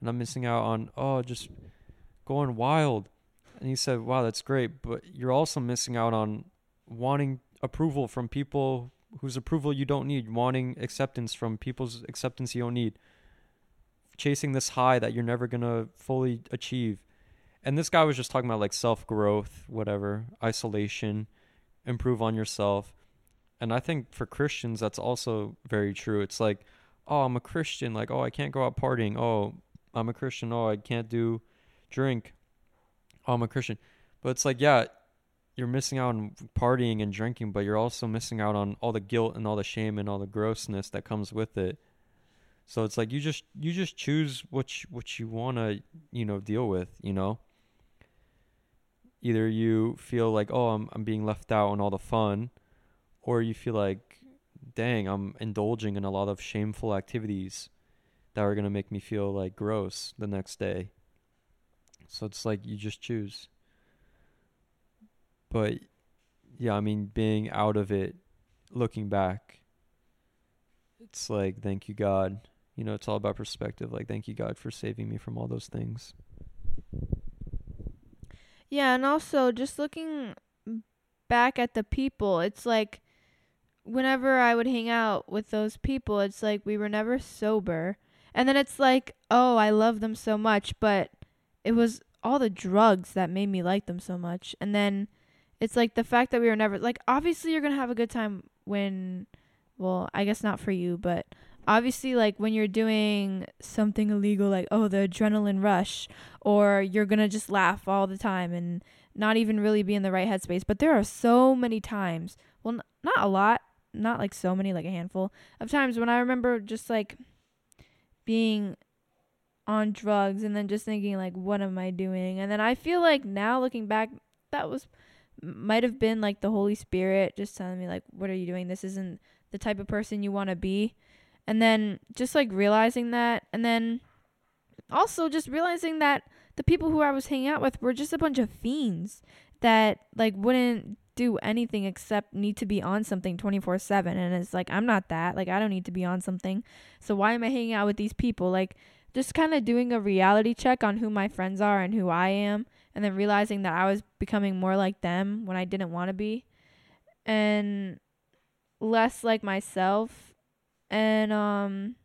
and I'm missing out on oh, just going wild." And he said, "Wow, that's great, but you're also missing out on wanting approval from people whose approval you don't need, wanting acceptance from people's acceptance you don't need, chasing this high that you're never gonna fully achieve." And this guy was just talking about like self growth, whatever, isolation." Improve on yourself. And I think for Christians, that's also very true. It's like, oh, I'm a Christian. Like, oh, I can't go out partying. Oh, I'm a Christian. Oh, I can't do drink. Oh, I'm a Christian. But it's like, yeah, you're missing out on partying and drinking, but you're also missing out on all the guilt and all the shame and all the grossness that comes with it. So it's like you just you just choose what you, what you want to, you know, deal with, you know? Either you feel like oh I'm I'm being left out on all the fun or you feel like dang I'm indulging in a lot of shameful activities that are going to make me feel like gross the next day. So it's like you just choose. But yeah, I mean being out of it looking back it's like thank you God. You know, it's all about perspective. Like thank you God for saving me from all those things. Yeah, and also just looking back at the people, it's like whenever I would hang out with those people, it's like we were never sober. And then it's like, oh, I love them so much, but it was all the drugs that made me like them so much. And then it's like the fact that we were never like obviously you're going to have a good time when well, I guess not for you, but obviously like when you're doing something illegal like oh the adrenaline rush or you're going to just laugh all the time and not even really be in the right headspace. But there are so many times well n- not a lot not like so many like a handful of times when i remember just like being on drugs and then just thinking like what am i doing? And then i feel like now looking back that was might have been like the holy spirit just telling me like what are you doing? This isn't the type of person you want to be and then just like realizing that and then also just realizing that the people who I was hanging out with were just a bunch of fiends that like wouldn't do anything except need to be on something 24/7 and it's like I'm not that. Like I don't need to be on something. So why am I hanging out with these people? Like just kind of doing a reality check on who my friends are and who I am and then realizing that I was becoming more like them when I didn't want to be and less like myself and um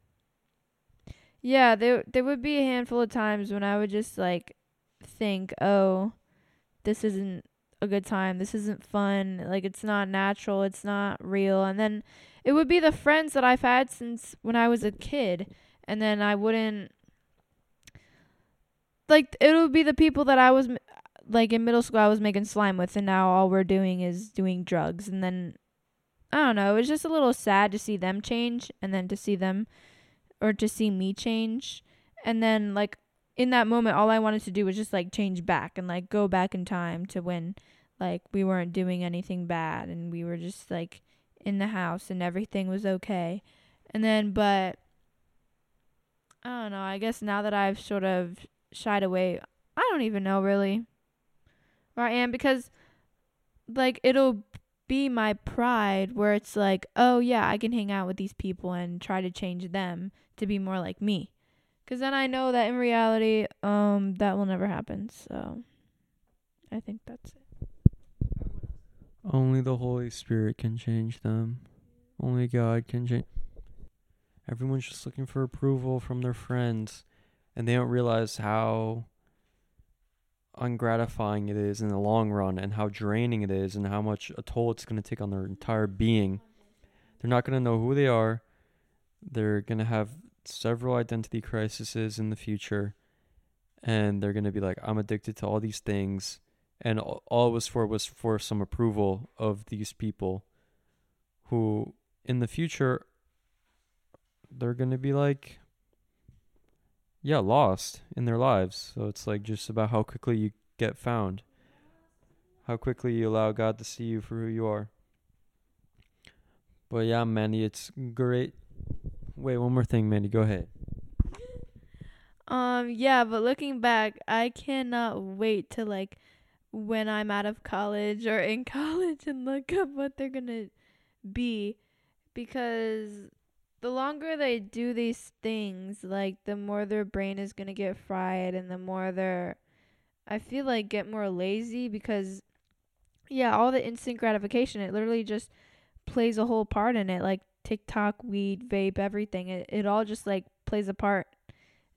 yeah there there would be a handful of times when I would just like think oh this isn't a good time. This isn't fun. Like it's not natural. It's not real. And then it would be the friends that I've had since when I was a kid. And then I wouldn't like it would be the people that I was like in middle school I was making slime with and now all we're doing is doing drugs. And then I don't know, it was just a little sad to see them change and then to see them or to see me change and then like in that moment all I wanted to do was just like change back and like go back in time to when like we weren't doing anything bad and we were just like in the house and everything was okay. And then but I don't know, I guess now that I've sort of shied away, I don't even know really where I am because like it'll be my pride where it's like, oh yeah, I can hang out with these people and try to change them to be more like me. Cuz then I know that in reality um that will never happen. So I think that's it. Only the Holy Spirit can change them. Only God can change. Everyone's just looking for approval from their friends, and they don't realize how ungratifying it is in the long run, and how draining it is, and how much a toll it's going to take on their entire being. They're not going to know who they are. They're going to have several identity crises in the future, and they're going to be like, I'm addicted to all these things and all it was for was for some approval of these people who in the future they're going to be like yeah lost in their lives. So it's like just about how quickly you get found. How quickly you allow god to see you for who you are. But yeah mandy it's great. Wait one more thing mandy. Go ahead. Um yeah but looking back i cannot wait to like when I'm out of college or in <laughs> college and look up what they're to be because the longer they do these things, like the more their brain is to get fried and the more they're I feel like get more lazy because yeah, all the instant gratification, it literally just plays a whole part in it like TikTok, weed, vape, everything. It it all just like plays a part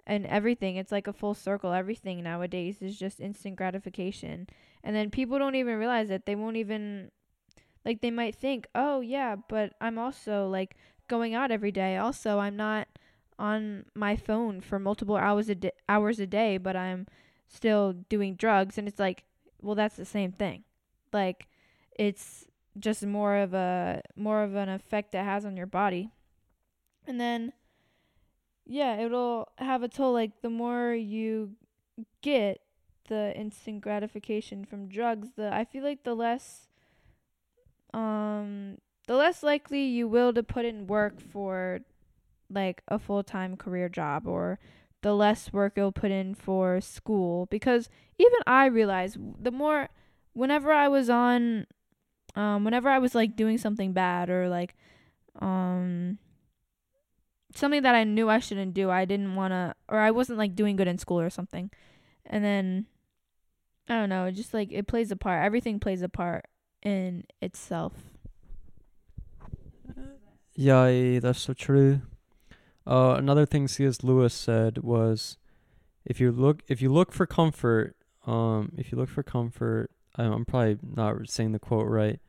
and everything. It's like a full circle. Everything nowadays is just instant gratification. And then people don't even realize it. They won't even like they might think, "Oh, yeah, but I'm also like going out every day. Also, I'm not on my phone for multiple hours a di- hours a day, but I'm still doing drugs." And it's like, "Well, that's the same thing." Like it's just more of a more of an effect it has on your body. And then yeah, it'll have a toll. Like the more you get the instant gratification from drugs, the I feel like the less um the less likely you will to put in work for like a full-time career job or the less work you'll put in for school because even I realize the more whenever I was on um whenever I was like doing something bad or like um something that I knew I shouldn't do. I didn't want to, or I wasn't like doing good in school or something. And then, I don't know, just like it plays a part. Everything plays a part in itself. Yeah, that's so true. Uh, another thing C.S. Lewis said was, if you look, if you look for comfort, um, if you look for comfort, I'm probably not saying the quote right,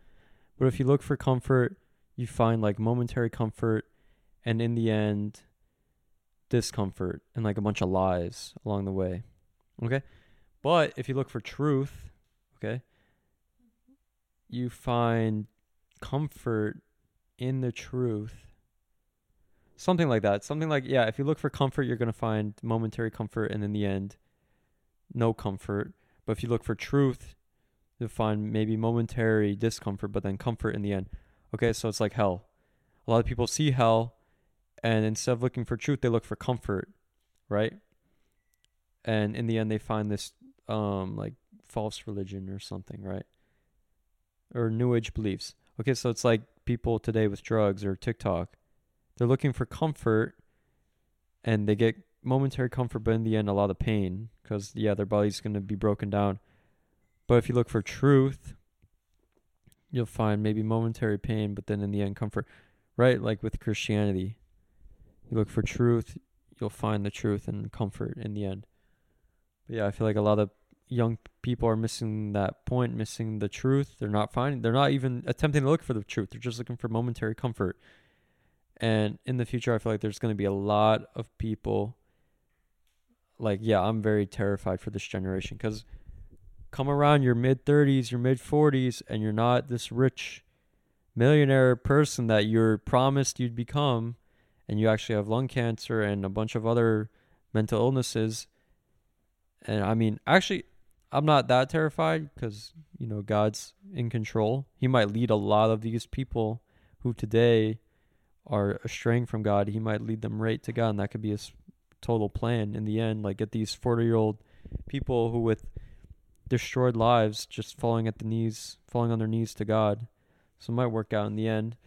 but if you look for comfort, you find like momentary comfort and in the end discomfort and like a bunch of lies along the way. Okay? But if you look for truth, okay, you find comfort in the truth. Something like that. Something like, yeah, if you look for comfort, you're going to find momentary comfort and in the end, no comfort. But if you look for truth, you'll find maybe momentary discomfort, but then comfort in the end. Okay, so it's like hell. A lot of people see hell and instead of looking for truth they look for comfort right and in the end they find this um like false religion or something right or new age beliefs okay so it's like people today with drugs or tiktok they're looking for comfort and they get momentary comfort but in the end a lot of pain because yeah their body's going to be broken down But if you look for truth, you'll find maybe momentary pain, but then in the end, comfort. Right? Like with Christianity, you look for truth, you'll find the truth and comfort in the end. But yeah, I feel like a lot of young people are missing that point, missing the truth. They're not finding, they're not even attempting to look for the truth. They're just looking for momentary comfort. And in the future, I feel like there's going to be a lot of people. Like, yeah, I'm very terrified for this generation because come around your mid 30s, your mid 40s, and you're not this rich millionaire person that you're promised you'd become, and you actually have lung cancer and a bunch of other mental illnesses. And I mean, actually, I'm not that terrified because, you know, God's in control. He might lead a lot of these people who today are straying from God. He might lead them right to God, and that could be his total plan in the end. Like, get these 40 year old people who, with destroyed lives, just falling at the knees, falling on their knees to God. So it might work out in the end.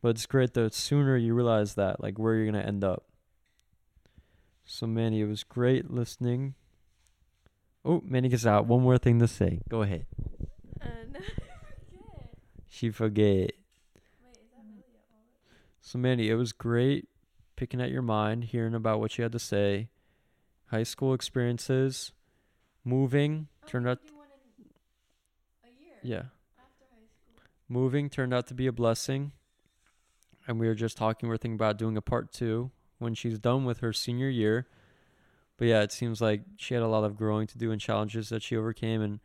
But it's great the sooner you realize that, like where you're gonna end up. So Mandy, it was great listening. Oh, Mandy gets out. One more thing to say. Go ahead. Uh, <laughs> no, She forget. So Mandy, it was great picking at your mind, hearing about what you had to say. High school experiences, moving turned out Yeah. Moving turned out to be a blessing. And we were just talking, we are thinking about doing a part two when she's done with her senior year. But yeah, it seems like she had a lot of growing to do and challenges that she overcame and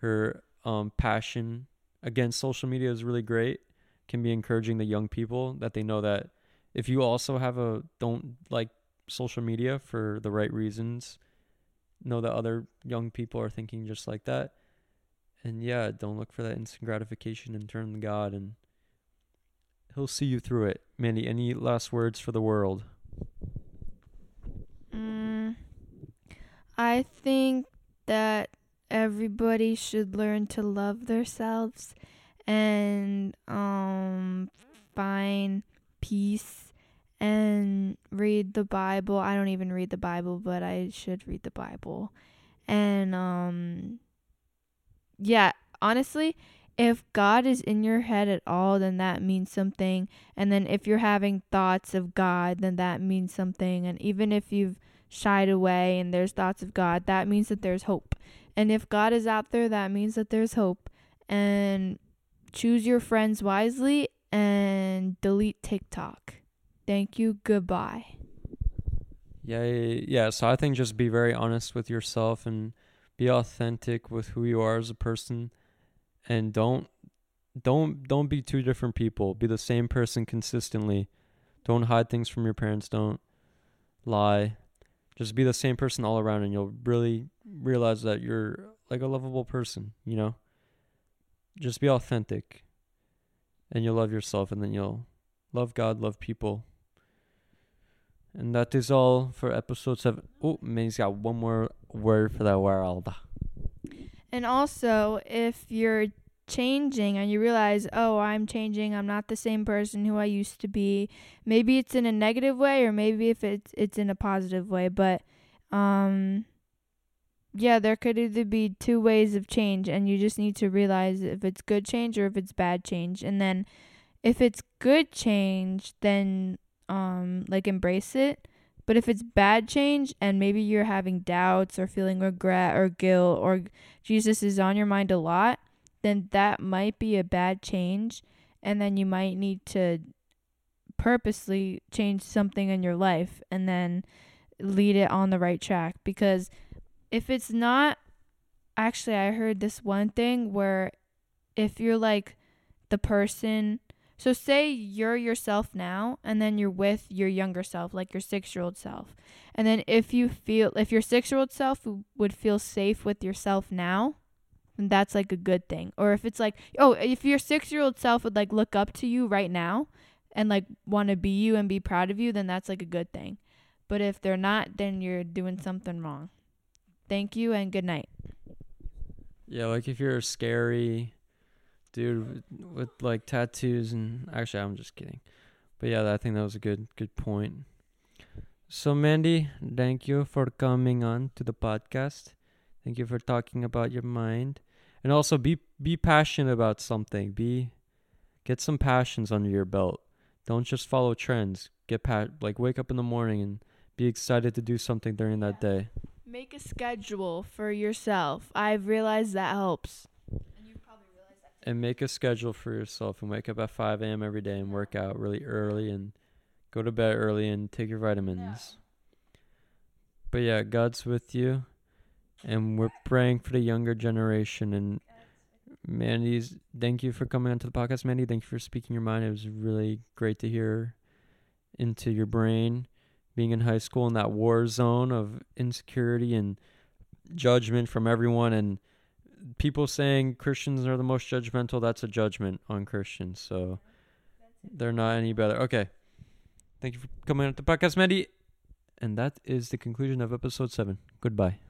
her um, passion against social media is really great. Can be encouraging the young people that they know that if you also have a don't like social media for the right reasons, know that other young people are thinking just like that. And yeah, don't look for that instant gratification and turn to God and He'll see you through it. Mandy, any last words for the world? Mm, I think that everybody should learn to love themselves and um find peace and read the Bible. I don't even read the Bible, but I should read the Bible. And um yeah, honestly, if God is in your head at all, then that means something. And then if you're having thoughts of God, then that means something. And even if you've shied away and there's thoughts of God, that means that there's hope. And if God is out there, that means that there's hope. And choose your friends wisely and delete TikTok. Thank you. Goodbye. Yeah, yeah. So I think just be very honest with yourself and be authentic with who you are as a person and don't don't don't be two different people. Be the same person consistently. Don't hide things from your parents. Don't lie. Just be the same person all around and you'll really realize that you're like a lovable person, you know? Just be authentic. And you'll love yourself and then you'll love God, love people. And that is all for episode seven. Oh, May's got one more word for the world. And also, if you're changing and you realize, oh, I'm changing, I'm not the same person who I used to be. Maybe it's in a negative way or maybe if it's it's in a positive way, but um yeah, there could either be two ways of change and you just need to realize if it's good change or if it's bad change. And then if it's good change, then um like embrace it. But if it's bad change and maybe you're having doubts or feeling regret or guilt or Jesus is on your mind a lot, then that might be a bad change. And then you might need to purposely change something in your life and then lead it on the right track. Because if it's not, actually, I heard this one thing where if you're like the person so say you're yourself now and then you're with your younger self, like your 6-year-old self. And then if you feel if your 6-year-old self would feel safe with yourself now, then that's like a good thing. Or if it's like, oh, if your 6-year-old self would like look up to you right now and like want to be you and be proud of you, then that's like a good thing. But if they're not, then you're doing something wrong. Thank you and good night. Yeah, like if you're a scary dude with, with like tattoos and actually I'm just kidding. But yeah, I think that was a good good point. So Mandy, thank you for coming on to the podcast. Thank you for talking about your mind. And also be be passionate about something. Be get some passions under your belt. Don't just follow trends. Get pat like wake up in the morning and be excited to do something during that day. Make a schedule for yourself. I've realized that helps. And make a schedule for yourself and wake up at 5 a.m. every day and work out really early and go to bed early and take your vitamins. But yeah, God's with you. And we're praying for the younger generation. And Mandy's, thank you for coming onto the podcast, Mandy. Thank you for speaking your mind. It was really great to hear into your brain being in high school in that war zone of insecurity and judgment from everyone and people saying Christians are the most judgmental, that's a judgment on Christians. So they're not any better. Okay. Thank you for coming on the podcast, Mandy. And that is the conclusion of episode seven. Goodbye.